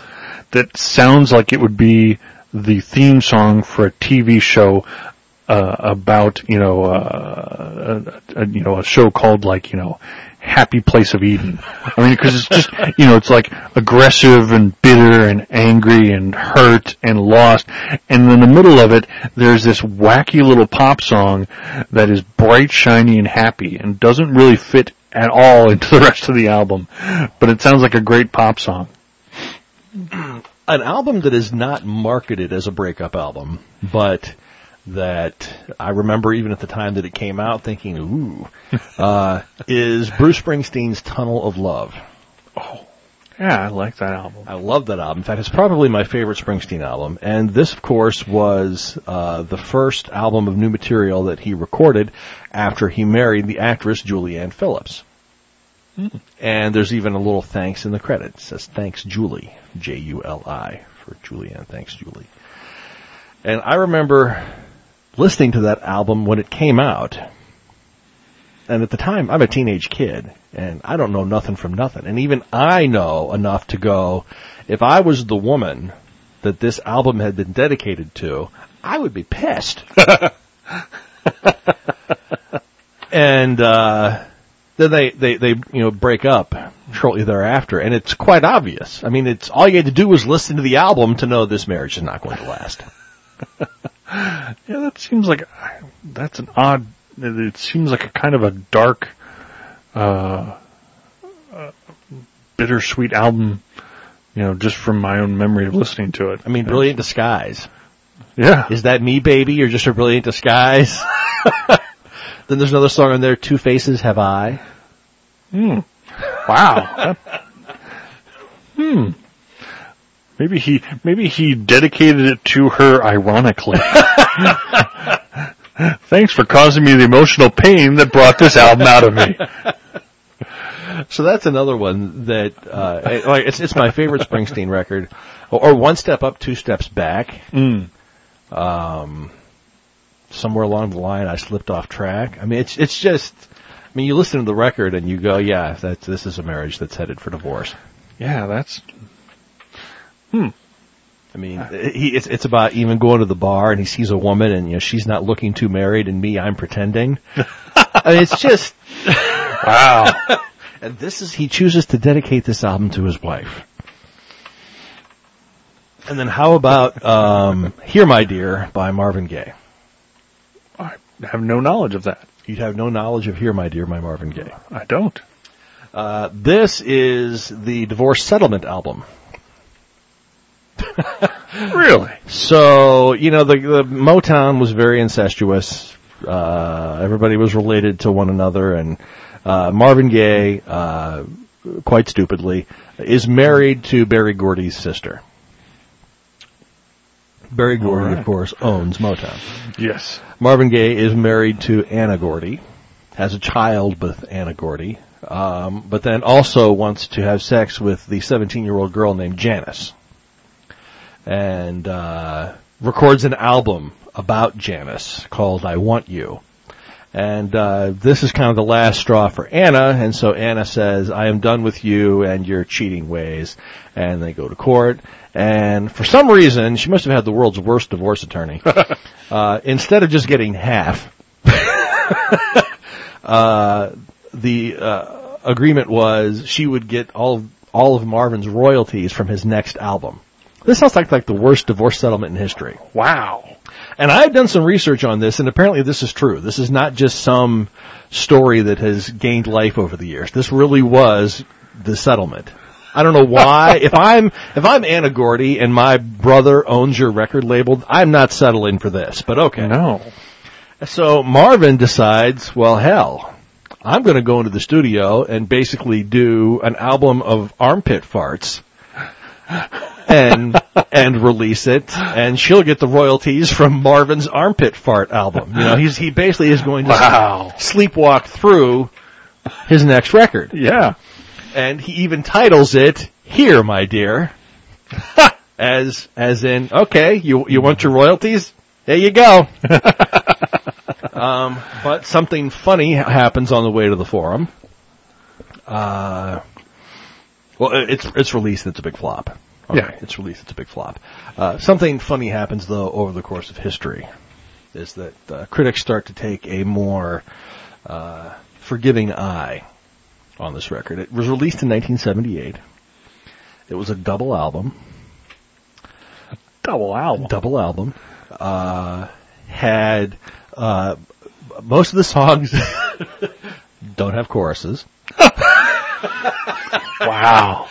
that sounds like it would be the theme song for a TV show uh, about you know uh, a, a, you know a show called like you know happy place of Eden. I mean, because it's just, you know, it's like aggressive and bitter and angry and hurt and lost. And in the middle of it, there's this wacky little pop song that is bright, shiny, and happy and doesn't really fit at all into the rest of the album. But it sounds like a great pop song. An album that is not marketed as a breakup album, but that I remember even at the time that it came out thinking, ooh, uh, is Bruce Springsteen's Tunnel of Love. Oh. Yeah, I like that album. I love that album. In fact, it's probably my favorite Springsteen album. And this, of course, was uh, the first album of new material that he recorded after he married the actress Julianne Phillips. And there's even a little thanks in the credits. It says, thanks Julie, J-U-L-I, for Julianne. Thanks Julie. And I remember listening to that album when it came out. And at the time, I'm a teenage kid, and I don't know nothing from nothing. And even I know enough to go, if I was the woman that this album had been dedicated to, I would be pissed. and, uh, then they, they, they, you know, break up shortly thereafter, and it's quite obvious. I mean, it's, all you had to do was listen to the album to know this marriage is not going to last. Yeah, that seems like that's an odd. It seems like a kind of a dark, uh, uh, bittersweet album. You know, just from my own memory of listening to it. I mean, Brilliant Disguise. Yeah, Is that me, baby, or just a brilliant disguise? then there's another song on there, Two Faces Have I. Hmm. wow. That- hmm. Maybe he maybe he dedicated it to her ironically. Thanks for causing me the emotional pain that brought this album out of me. So that's another one that, uh, it- like, it's, it's my favorite Springsteen record. Or, or One Step Up, Two Steps Back. Mm. Um, somewhere along the line I slipped off track. I mean, it's, it's just, I mean, you listen to the record and you go, yeah, that's, this is a marriage that's headed for divorce. Yeah, that's I mean, he, it's, it's about even going to the bar and he sees a woman and, you know, she's not looking too married and me, I'm pretending. I mean, it's just, wow. and this is, he chooses to dedicate this album to his wife. And then how about, um, Here My Dear by Marvin Gaye? I have no knowledge of that. You'd have no knowledge of Here My Dear by Marvin Gaye. I don't. Uh, this is the divorce settlement album. Really? So, you know, the, the Motown was very incestuous. Uh, everybody was related to one another and, uh, Marvin Gaye, uh, quite stupidly, is married to Berry Gordy's sister. Berry Gordy, right. of course, owns Motown. Yes. Marvin Gaye is married to Anna Gordy, has a child with Anna Gordy, um, but then also wants to have sex with the 17 year old girl named Janice. And, uh, records an album about Janice called I Want You. And, uh, this is kind of the last straw for Anna, and so Anna says, I am done with you and your cheating ways. And they go to court, and for some reason, she must have had the world's worst divorce attorney uh, instead of just getting half, uh, the uh, agreement was she would get all all of Marvin's royalties from his next album. This sounds like like the worst divorce settlement in history. Wow. And I've done some research on this, and apparently this is true. This is not just some story that has gained life over the years. This really was the settlement. I don't know why. if I'm if I'm Anna Gordy and my brother owns your record label, I'm not settling for this. But okay. No. So Marvin decides, well, hell, I'm going to go into the studio and basically do an album of armpit farts. and and release it, and she'll get the royalties from Marvin's armpit fart album. You know, he's he basically is going to Wow. sleepwalk through his next record, Yeah. and he even titles it "Here, My Dear," as as in, okay, you you want your royalties? There you go. um, but something funny happens on the way to the forum. Uh, well, it's it's released. It's a big flop. Okay, Yeah. it's released. It's a big flop. Uh, something funny happens though over the course of history, is that uh, critics start to take a more uh, forgiving eye on this record. It was released in 1978. It was a double album. A Double album. Double album. Uh, had uh, most of the songs don't have choruses. Wow.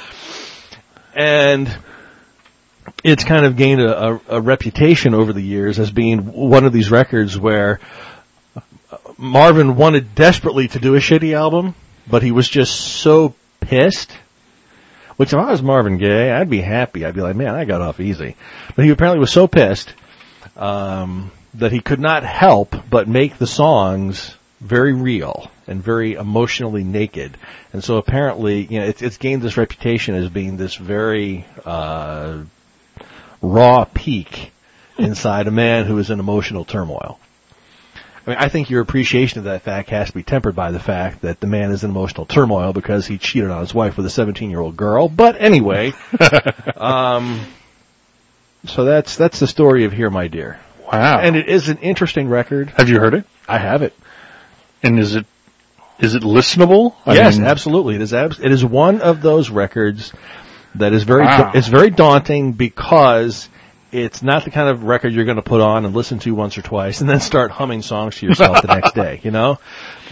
And it's kind of gained a, a, a reputation over the years as being one of these records where Marvin wanted desperately to do a shitty album, but he was just so pissed Which if I was Marvin Gaye, I'd be happy. I'd be like, man, I got off easy. But he apparently was so pissed um, that he could not help but make the songs very real and very emotionally naked. And so apparently, you know, it's, it's gained this reputation as being this very uh, raw peak inside a man who is in emotional turmoil. I mean, I think your appreciation of that fact has to be tempered by the fact that the man is in emotional turmoil because he cheated on his wife with a 17 year old girl. But anyway, um, so that's that's the story of Here, My Dear, Wow. and it is an interesting record. have you heard it? I have it. And is it is it listenable? I yes, mean, absolutely. It is. Abs- it is one of those records that is very. Wow. it's very daunting because it's not the kind of record you're going to put on and listen to once or twice and then start humming songs to yourself the next day. You know,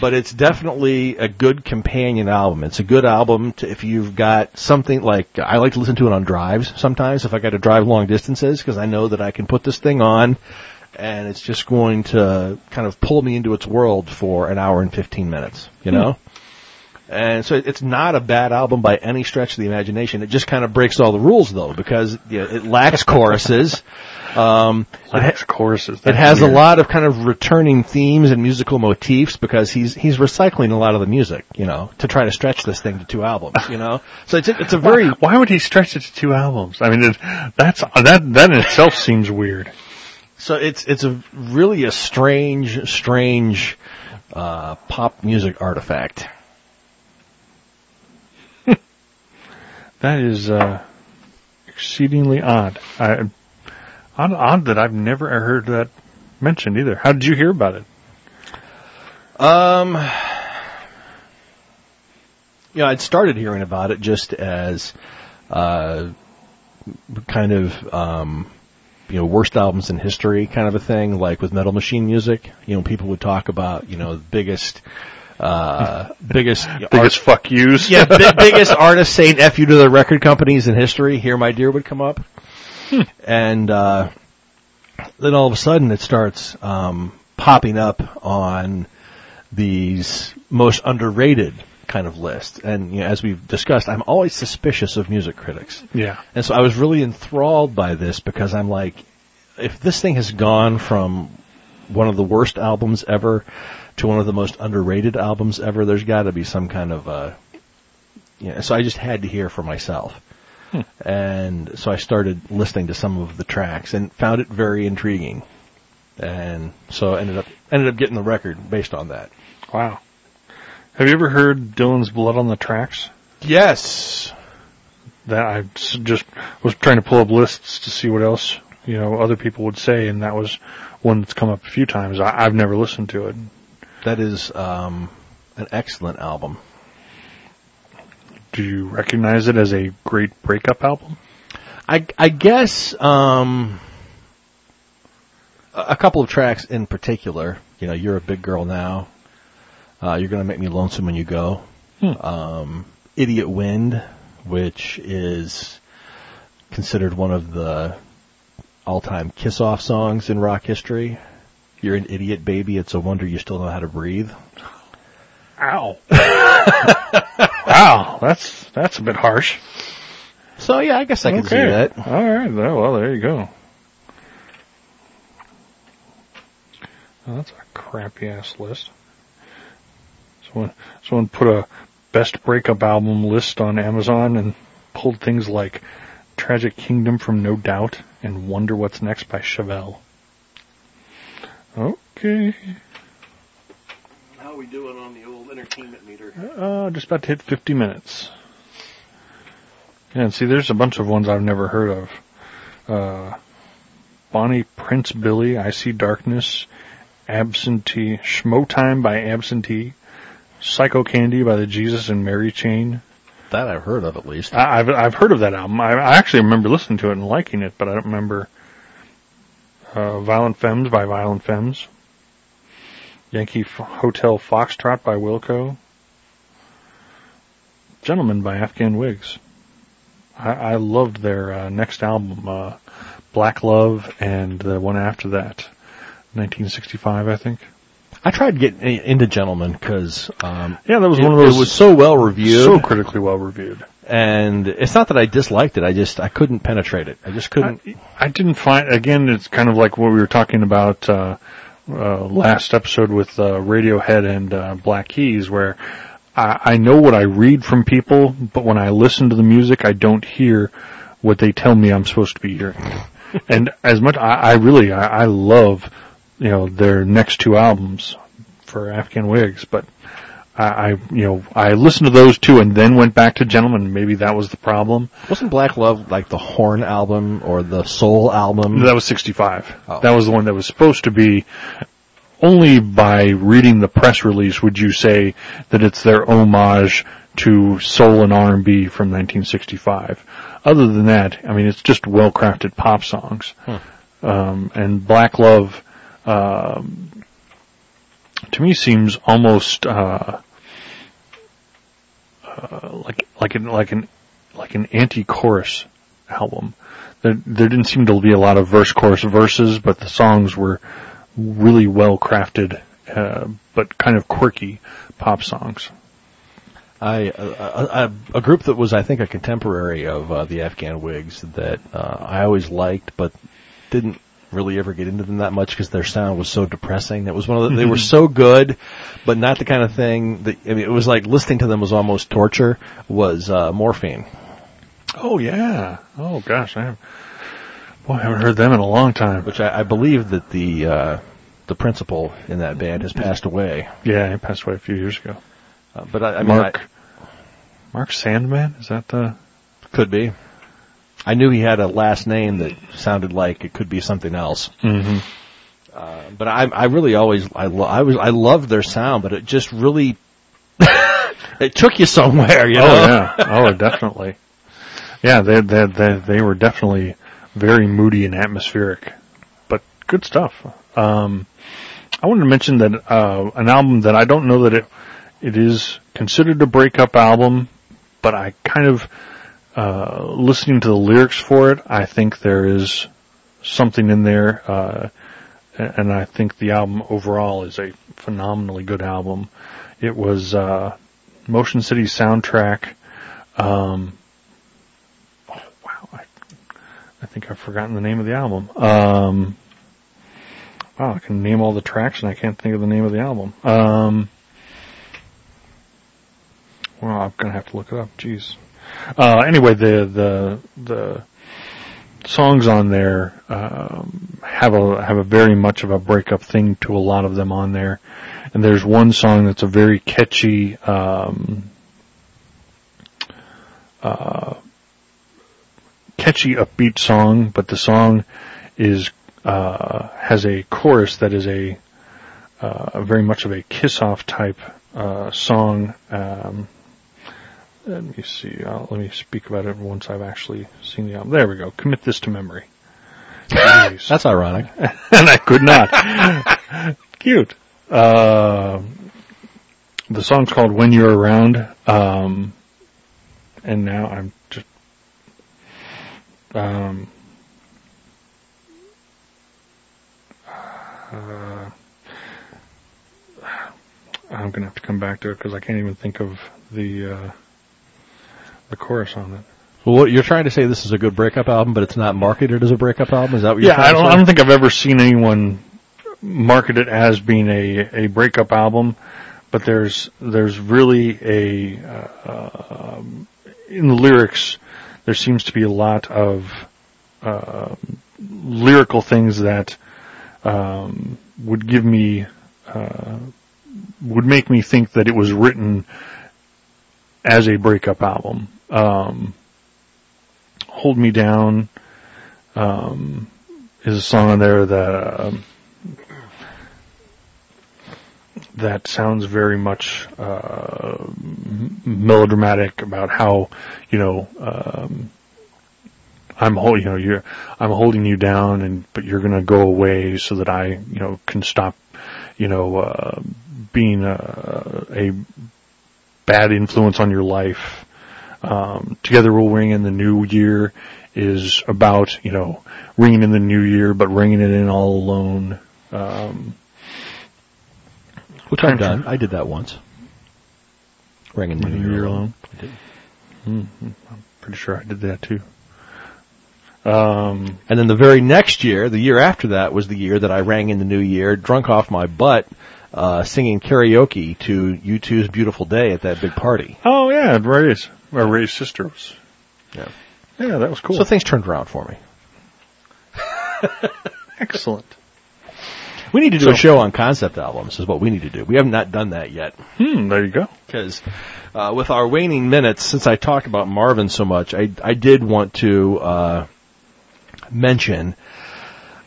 but it's definitely a good companion album. It's a good album to, if you've got something like I like to listen to it on drives sometimes if I got to drive long distances because I know that I can put this thing on and it's just going to kind of pull me into its world for an hour and 15 minutes, you know? And so it's not a bad album by any stretch of the imagination. It just kind of breaks all the rules though, because you know, it lacks choruses. Um, it, Lacks choruses. it has a lot of kind of returning themes and musical motifs because he's he's recycling a lot of the music, you know, to try to stretch this thing to two albums, you know. So it's it's a very Why, why would he stretch it to two albums? I mean, it, that's that that in itself seems weird. So it's it's a really a strange, strange uh, pop music artifact. That is uh, exceedingly odd. I, odd. Odd that I've never heard that mentioned either. How did you hear about it? Um, yeah, I'd started hearing about it just as uh, kind of um, you know worst albums in history kind of a thing, like with Metal Machine music. You know, people would talk about you know the biggest. Uh, biggest, Biggest fuck yous. yeah, bi- biggest artist saying "f you" to the record companies in history. Here, my dear, would come up, and uh, then all of a sudden it starts um, popping up on these most underrated kind of list. And you know, as we've discussed, I'm always suspicious of music critics, yeah. and so I was really enthralled by this because I'm like, if this thing has gone from one of the worst albums ever to one of the most underrated albums ever, there's got to be some kind of uh yeah. So I just had to hear for myself, and so I started listening to some of the tracks and found it very intriguing, and so I ended up ended up getting the record based on that. Wow. Have you ever heard Dylan's Blood on the Tracks? Yes, That I just was trying to pull up lists to see what else you know other people would say, and that was one that's come up a few times. I, I've never listened to it. that is um, an excellent album. Do you recognize it as a great breakup album? I, I guess um, a a couple of tracks in particular. You know, you're a big girl now. Uh, you're gonna make me lonesome when you go. Um, Idiot Wind, which is considered one of the all-time kiss-off songs in rock history. You're an idiot, baby. It's a wonder you still know how to breathe. Ow. wow, that's that's a bit harsh. So yeah, I guess I can see that. All right. Well, well, there you go. Well, that's a crappy ass list. Someone, someone put a best breakup album list on Amazon and pulled things like Tragic Kingdom from No Doubt and Wonder What's Next by Chevelle. Okay. How are we doing on the old entertainment meter? Uh, just about to hit 50 minutes. Yeah, and see, there's a bunch of ones I've never heard of. Uh, Bonnie Prince Billy, I See Darkness, Absentee, Schmo Time by Absentee, Psycho Candy by the Jesus and Mary Chain. That I've heard of at least. I, I've, I've heard of that album. I, I actually remember listening to it and liking it, but I don't remember, uh, Violent Femmes by Violent Femmes. Yankee F- Hotel Foxtrot by Wilco. Gentlemen by Afghan Whigs. I, I loved their uh, next album, uh, Black Love, and the one after that, 1965, I think. I tried getting into Gentlemen because um, Yeah, that was it, one of those. it was so well reviewed, so critically well reviewed. And it's not that I disliked it. I just I couldn't penetrate it. I just couldn't. I, I didn't find again. It's kind of like what we were talking about uh, uh, last episode with uh, Radiohead and uh, Black Keys, where I, I know what I read from people, but when I listen to the music, I don't hear what they tell me I'm supposed to be hearing. and as much I, I really I, I love you know their next two albums for Afghan Whigs, but I, I you know I listened to those two and then went back to Gentlemen. Maybe that was the problem. Wasn't Black Love like the Horn album or the Soul album? That was 65. Oh. That was the one that was supposed to be. Only by reading the press release would you say that it's their homage to soul and R&B from 1965. Other than that, I mean, it's just well-crafted pop songs. Um, and Black Love, um, to me seems almost, uh, uh, like, like an, like an, like an anti-chorus album. There, there didn't seem to be a lot of verse, chorus, verses, but the songs were really well crafted, uh, but kind of quirky pop songs. I uh, a, a group that was I think a contemporary of uh, the Afghan Whigs that uh, I always liked, but didn't really ever get into them that much because their sound was so depressing. It was one of the, they were so good, but not the kind of thing that I mean. It was like listening to them was almost torture. Was uh, Morphine? Oh yeah. Oh gosh, I have, boy, I haven't heard them in a long time. which I, I believe that the uh, the principal in that band has passed away. Yeah, he passed away a few years ago. Uh, but I, I mean, Mark, Mark Sandman, is that the? Could be. I knew he had a last name that sounded like it could be something else. Mm-hmm. Uh, but I, I really always, I, lo- I was, I loved their sound, but it just really, it took you somewhere, you know. Oh yeah. Oh, definitely. Yeah, they, they they they were definitely very moody and atmospheric, but good stuff. Um, I wanted to mention that uh, an album that I don't know that it it is considered a breakup album, but I kind of uh, listening to the lyrics for it, I think there is something in there, uh, and I think the album overall is a phenomenally good album. It was uh, Motion City soundtrack. Um, oh wow, I, I think I've forgotten the name of the album. Um, wow, I can name all the tracks and I can't think of the name of the album. Um, well, I'm gonna have to look it up. Jeez. Uh, anyway, the the the songs on there um, have a have a very much of a breakup thing to a lot of them on there, and there's one song that's a very catchy. Um, uh, catchy upbeat song, but the song is uh, has a chorus that is a uh, very much of a kiss off type uh, song. Um, let me see. Uh, let me speak about it once I've actually seen the album. There we go. Commit this to memory. That's ironic. and I could not. Cute. Uh, the song's called "When You're Around," um, and now I'm just. Um, uh, I'm gonna have to come back to it because I can't even think of the uh, the chorus on it. Well, what you're trying to say this is a good breakup album, but it's not marketed as a breakup album. Is that what you're saying? Yeah, trying I don't. I don't think I've ever seen anyone market it as being a a breakup album, but there's there's really a uh, um, in the lyrics there seems to be a lot of uh, lyrical things that um, would give me uh, would make me think that it was written as a breakup album. Um, Hold Me Down um, is a song on there that um, that sounds very much uh, melodramatic about how you know um, I'm hold you know you're I'm holding you down and but you're gonna go away so that I you know can stop you know uh, being a, a bad influence on your life. Um, Together we'll ring in the new year is about you know ringing in the new year but ringing it in all alone. Um, Which I've done. I did that once. Ringing Ringing New New Year Alone. Alone. Pretty sure I did that too. Um, And then the very next year, the year after that, was the year that I rang in the new year, drunk off my butt, uh, singing karaoke to U2's Beautiful Day at that big party. oh yeah, Ray's, or Ray's sister was. Yeah. Yeah, that was cool. So things turned around for me. Excellent. We need to do So- a show on concept albums is what we need to do. We have not done that yet. Hmm, there you go. because uh, with our waning minutes, since I talked about Marvin so much, I I did want to uh, mention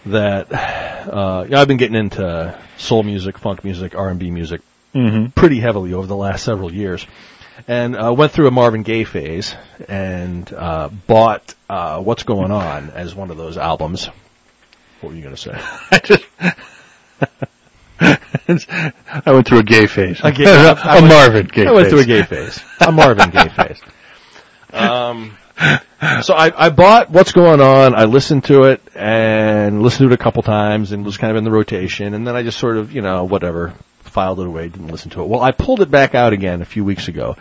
that uh, I've been getting into soul music, funk music, R and B music Mm-hmm. pretty heavily over the last several years, and uh, went through a Marvin Gaye phase and uh, bought uh, "What's Going On" as one of those albums. What were you going to say? I just. I went through a gay phase. A gay- a I went- Marvin gay I went phase. through a gay phase. A Marvin gay phase. Um, so I, I bought What's Going On. I listened to it and listened to it a couple times and was kind of in the rotation. And then I just sort of, you know, whatever, filed it away, didn't listen to it. Well, I pulled it back out again a few weeks ago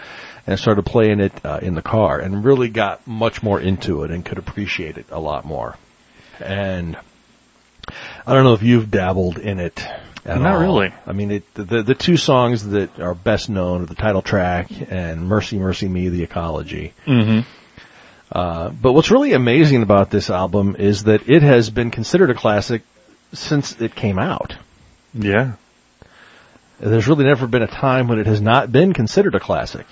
and started playing it uh, in the car and really got much more into it and could appreciate it a lot more. And I don't know if you've dabbled in it at Not all. really. I mean, it, the the two songs that are best known are the title track and "Mercy, Mercy Me," the Ecology. Mm-hmm. Uh, but what's really amazing about this album is that it has been considered a classic since it came out. Yeah. There's really never been a time when it has not been considered a classic.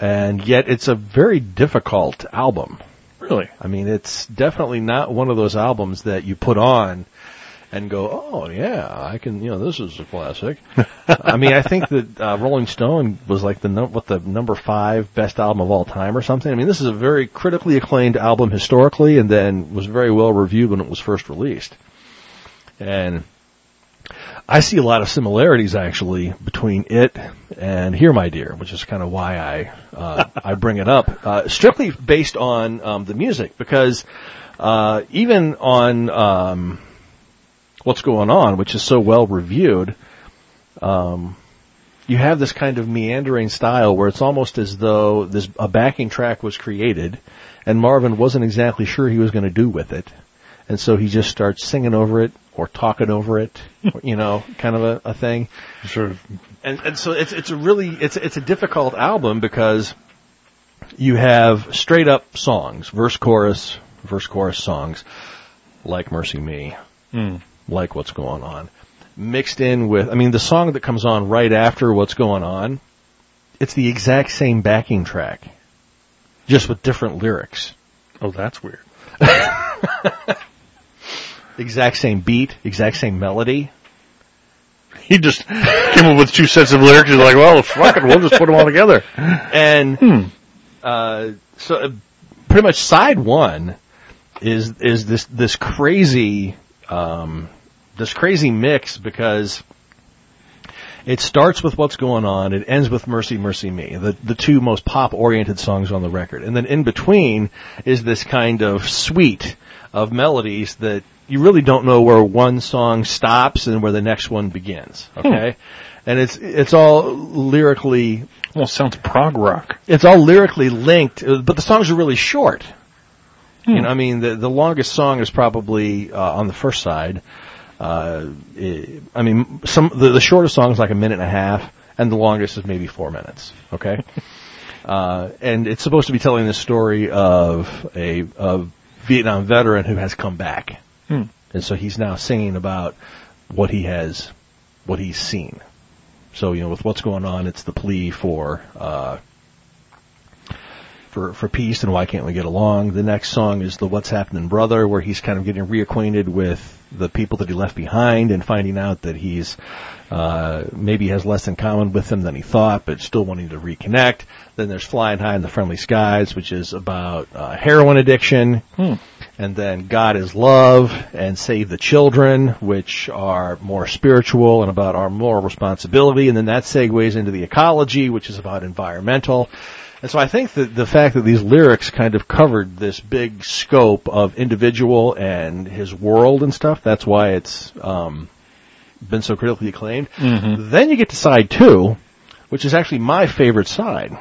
And yet it's a very difficult album. Really. I mean, it's definitely not one of those albums that you put on and go, oh yeah, I can, you know, this is a classic. I mean, I think that uh, Rolling Stone was like the num- what the number five best album of all time or something. I mean, this is a very critically acclaimed album historically, and then was very well reviewed when it was first released. And I see a lot of similarities actually between it and Here My Dear, which is kind of why I uh, I bring it up. Uh, strictly based on um, the music, because uh, even on um, What's Going On, which is so well reviewed, um, you have this kind of meandering style where it's almost as though this a backing track was created, and Marvin wasn't exactly sure he was going to do with it, and so he just starts singing over it or talking over it, you know, kind of a, a thing. Sort of. And, and so it's it's a really it's it's a difficult album because you have straight up songs, verse chorus, verse chorus songs, like Mercy Me, Mm. like What's Going On, mixed in with I mean the song that comes on right after What's Going On, it's the exact same backing track, just with different lyrics. Oh, that's weird. Exact same beat, exact same melody. He just came up with two sets of lyrics. He's like, well, fuck it, we'll just put them all together. And Hmm. uh, so uh, pretty much side one is is this this crazy um, this crazy mix because it starts with what's going on, it ends with Mercy Mercy Me, the the two most pop oriented songs on the record, and then in between is this kind of suite of melodies that you really don't know where one song stops and where the next one begins. Okay. And it's it's all lyrically Well, sounds prog rock. it's all lyrically linked, but the songs are really short. Hmm. You know, I mean, the the longest song is probably uh, on the first side. Uh, i I mean, some the, the shortest song is like a minute and a half, and the longest is maybe four minutes. Okay, uh, and it's supposed to be telling the story of a, a Vietnam veteran who has come back, Hmm. and so he's now singing about what he has, what he's seen. So you know, with what's going on, it's the plea for uh, for for peace and why can't we get along. The next song is the What's Happening Brother, where he's kind of getting reacquainted with the people that he left behind and finding out that he's uh, maybe has less in common with them than he thought, but still wanting to reconnect. Then there's Flying High in the Friendly Skies, which is about uh, heroin addiction. Hmm. And then God is Love and Save the Children, which are more spiritual and about our moral responsibility. And then that segues into the ecology, which is about environmental. And so I think that the fact that these lyrics kind of covered this big scope of individual and his world and stuff, that's why it's um, been so critically acclaimed. Mhm. Then you get to side two, which is actually my favorite side.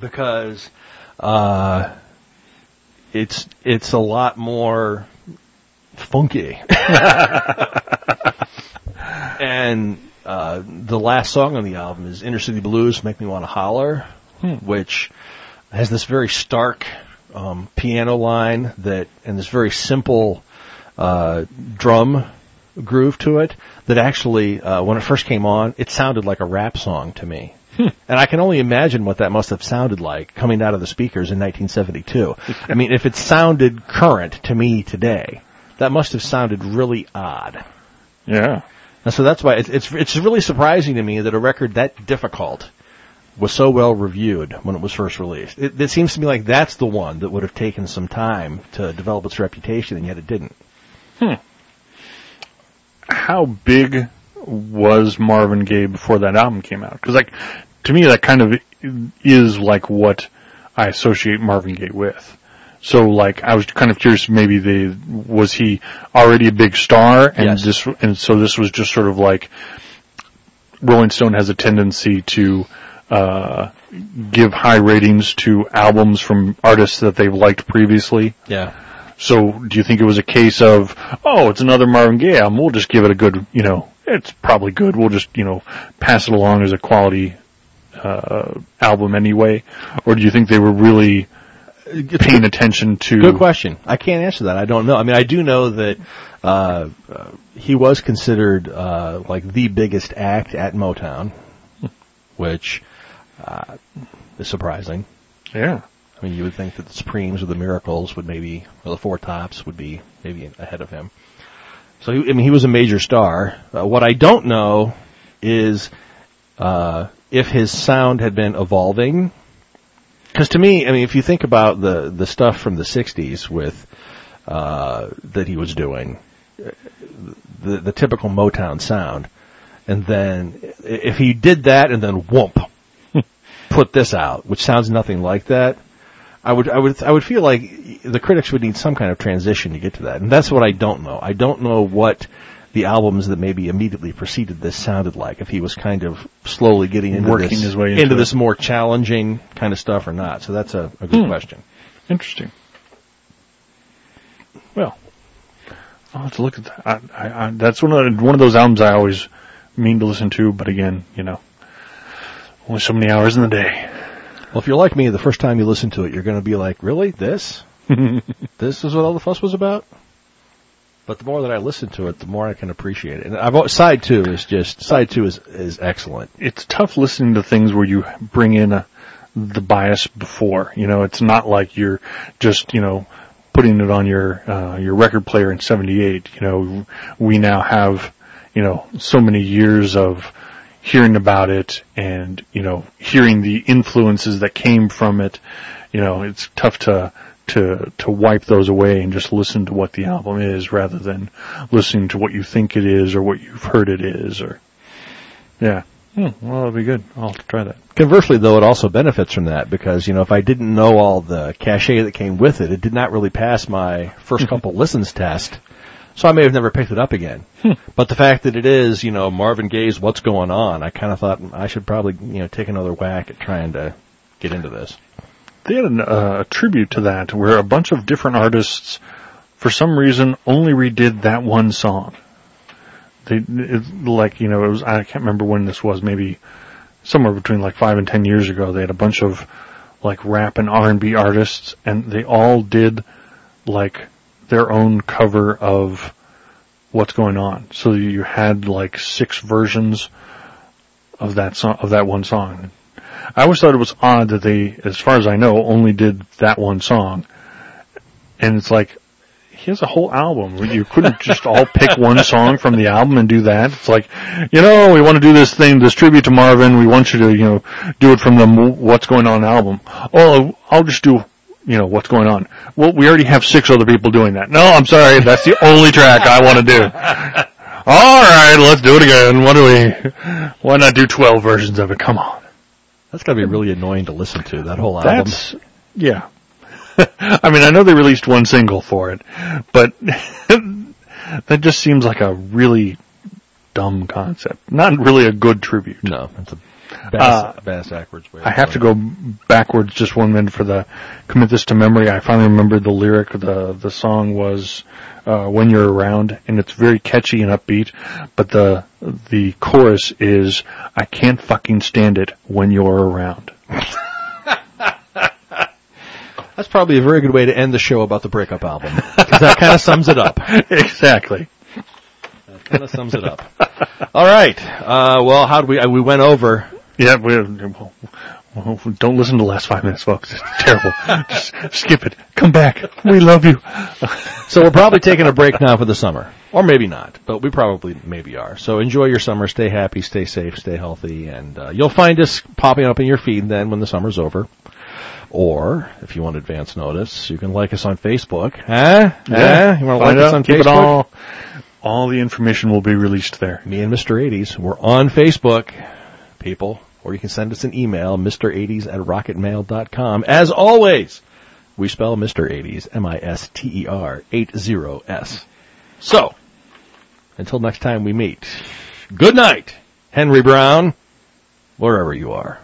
because uh, it's it's a lot more funky. and uh, the last song on the album is Inner City Blues, Make Me Want to Holler, which has this very stark um, piano line that and this very simple uh, drum groove to it that actually, uh, when it first came on, it sounded like a rap song to me. And I can only imagine what that must have sounded like coming out of the speakers in 1972. I mean, if it sounded current to me today, that must have sounded really odd. Yeah. And so that's why it's, it's it's really surprising to me that a record that difficult was so well reviewed when it was first released. It, it seems to me like that's the one that would have taken some time to develop its reputation, and yet it didn't. Hmm. How big was Marvin Gaye before that album came out? Because like, to me, that kind of is like what I associate Marvin Gaye with. So like, I was kind of curious. Maybe they was he already a big star, and Yes. this and so this was just sort of like Rolling Stone has a tendency to uh, give high ratings to albums from artists that they've liked previously. Yeah. So do you think it was a case of, oh, it's another Marvin Gaye album, we'll just give it a good, you know, it's probably good, we'll just, you know, pass it along as a quality, uh, album anyway? Or do you think they were really paying attention to, Good question. I can't answer that. I don't know. I mean, I do know that uh, uh, he was considered uh, like the biggest act at Motown, which uh, is surprising. yeah, I mean, you would think that the Supremes or the Miracles would maybe, or the Four Tops would be maybe ahead of him. So, he, I mean, he was a major star. Uh, what I don't know is uh, if his sound had been evolving. Because to me, I mean, if you think about the the stuff from the '60s with uh, that he was doing, the the typical Motown sound, and then if he did that and then whoomp, put this out, which sounds nothing like that. I would, I would, I would feel like the critics would need some kind of transition to get to that, and that's what I don't know. I don't know what the albums that maybe immediately preceded this sounded like. If he was kind of slowly getting into Working this, his way into it. this more challenging kind of stuff or not. So that's a, a good Hmm. question. interesting. Well, I'll have to look at that. I, I, I, that's one of the, one of those albums I always mean to listen to, but again, you know, only so many hours in the day. Well, if you're like me, the first time you listen to it, you're going to be like, "Really, this? this is what all the fuss was about." But the more that I listen to it, the more I can appreciate it. And I've side two is just side two is is excellent. it's tough listening to things where you bring in a, the bias before. You know, it's not like you're just you know putting it on your uh, your record player in '78. You know, we now have you know so many years of hearing about it and you know hearing the influences that came from it. You know, it's tough to to to wipe those away and just listen to what the album is rather than listening to what you think it is or what you've heard it is or yeah. Hmm, well, that'll be good. I'll try that. Conversely, though, it also benefits from that because you know if I didn't know all the cachet that came with it, it did not really pass my first couple listens test. So I may have never picked it up again. But the fact that it is, you know, Marvin Gaye's "What's Going On," I kind of thought I should probably, you know, take another whack at trying to get into this. They had an, uh, a tribute to that where a bunch of different artists, for some reason, only redid that one song. They, it, like, you know, it was, I can't remember when this was, maybe somewhere between like five and ten years ago. They had a bunch of like rap and R&B artists and they all did like their own cover of what's going on. So you had like six versions of that song, of that one song. I always thought it was odd that they, as far as I know, only did that one song. And it's like, he has a whole album. You couldn't just all pick one song from the album and do that. It's like, you know, we want to do this thing, this tribute to Marvin. We want you to, you know, do it from the What's Going On album. Oh, I'll just do, you know, What's Going On. Well, we already have six other people doing that. No, I'm sorry. That's the only track I want to do. All right, let's do it again. What do we? Why not do 12 versions of it? Come on. That's got to be really annoying to listen to that whole album. That's yeah. I mean, I know they released one single for it, but that just seems like a really dumb concept. Not really a good tribute. No, that's a bass, Uh, bass backwards way. I have to go backwards just one minute for the commit this to memory. I finally remembered the lyric. The the song was uh, "When You're Around," and it's very catchy and upbeat. But the the chorus is "I can't fucking stand it when you're around." That's probably a very good way to end the show about the breakup album because that kind of sums it up. exactly. That kind of sums it up. All right. Uh, well, how do we? Uh, we went over. Yeah, we, don't listen to the last five minutes, folks. It's terrible. Just skip it. Come back. We love you. So we're probably taking a break now for the summer, or maybe not, but we probably maybe are. So enjoy your summer. Stay happy. Stay safe. Stay healthy, and uh, you'll find us popping up in your feed then when the summer's over. Or if you want advance notice, you can like us on Facebook. Huh? Yeah. You want to like us on keep Facebook? it all. All the information will be released there. Me and Mr. 80s. We're on Facebook, people. Or you can send us an email, Mr80s at rocketmail.com. As always, we spell Mr. 80s, M-I-S-T-E-R, 80S. So, until next time we meet, good night, Henry Brown, wherever you are.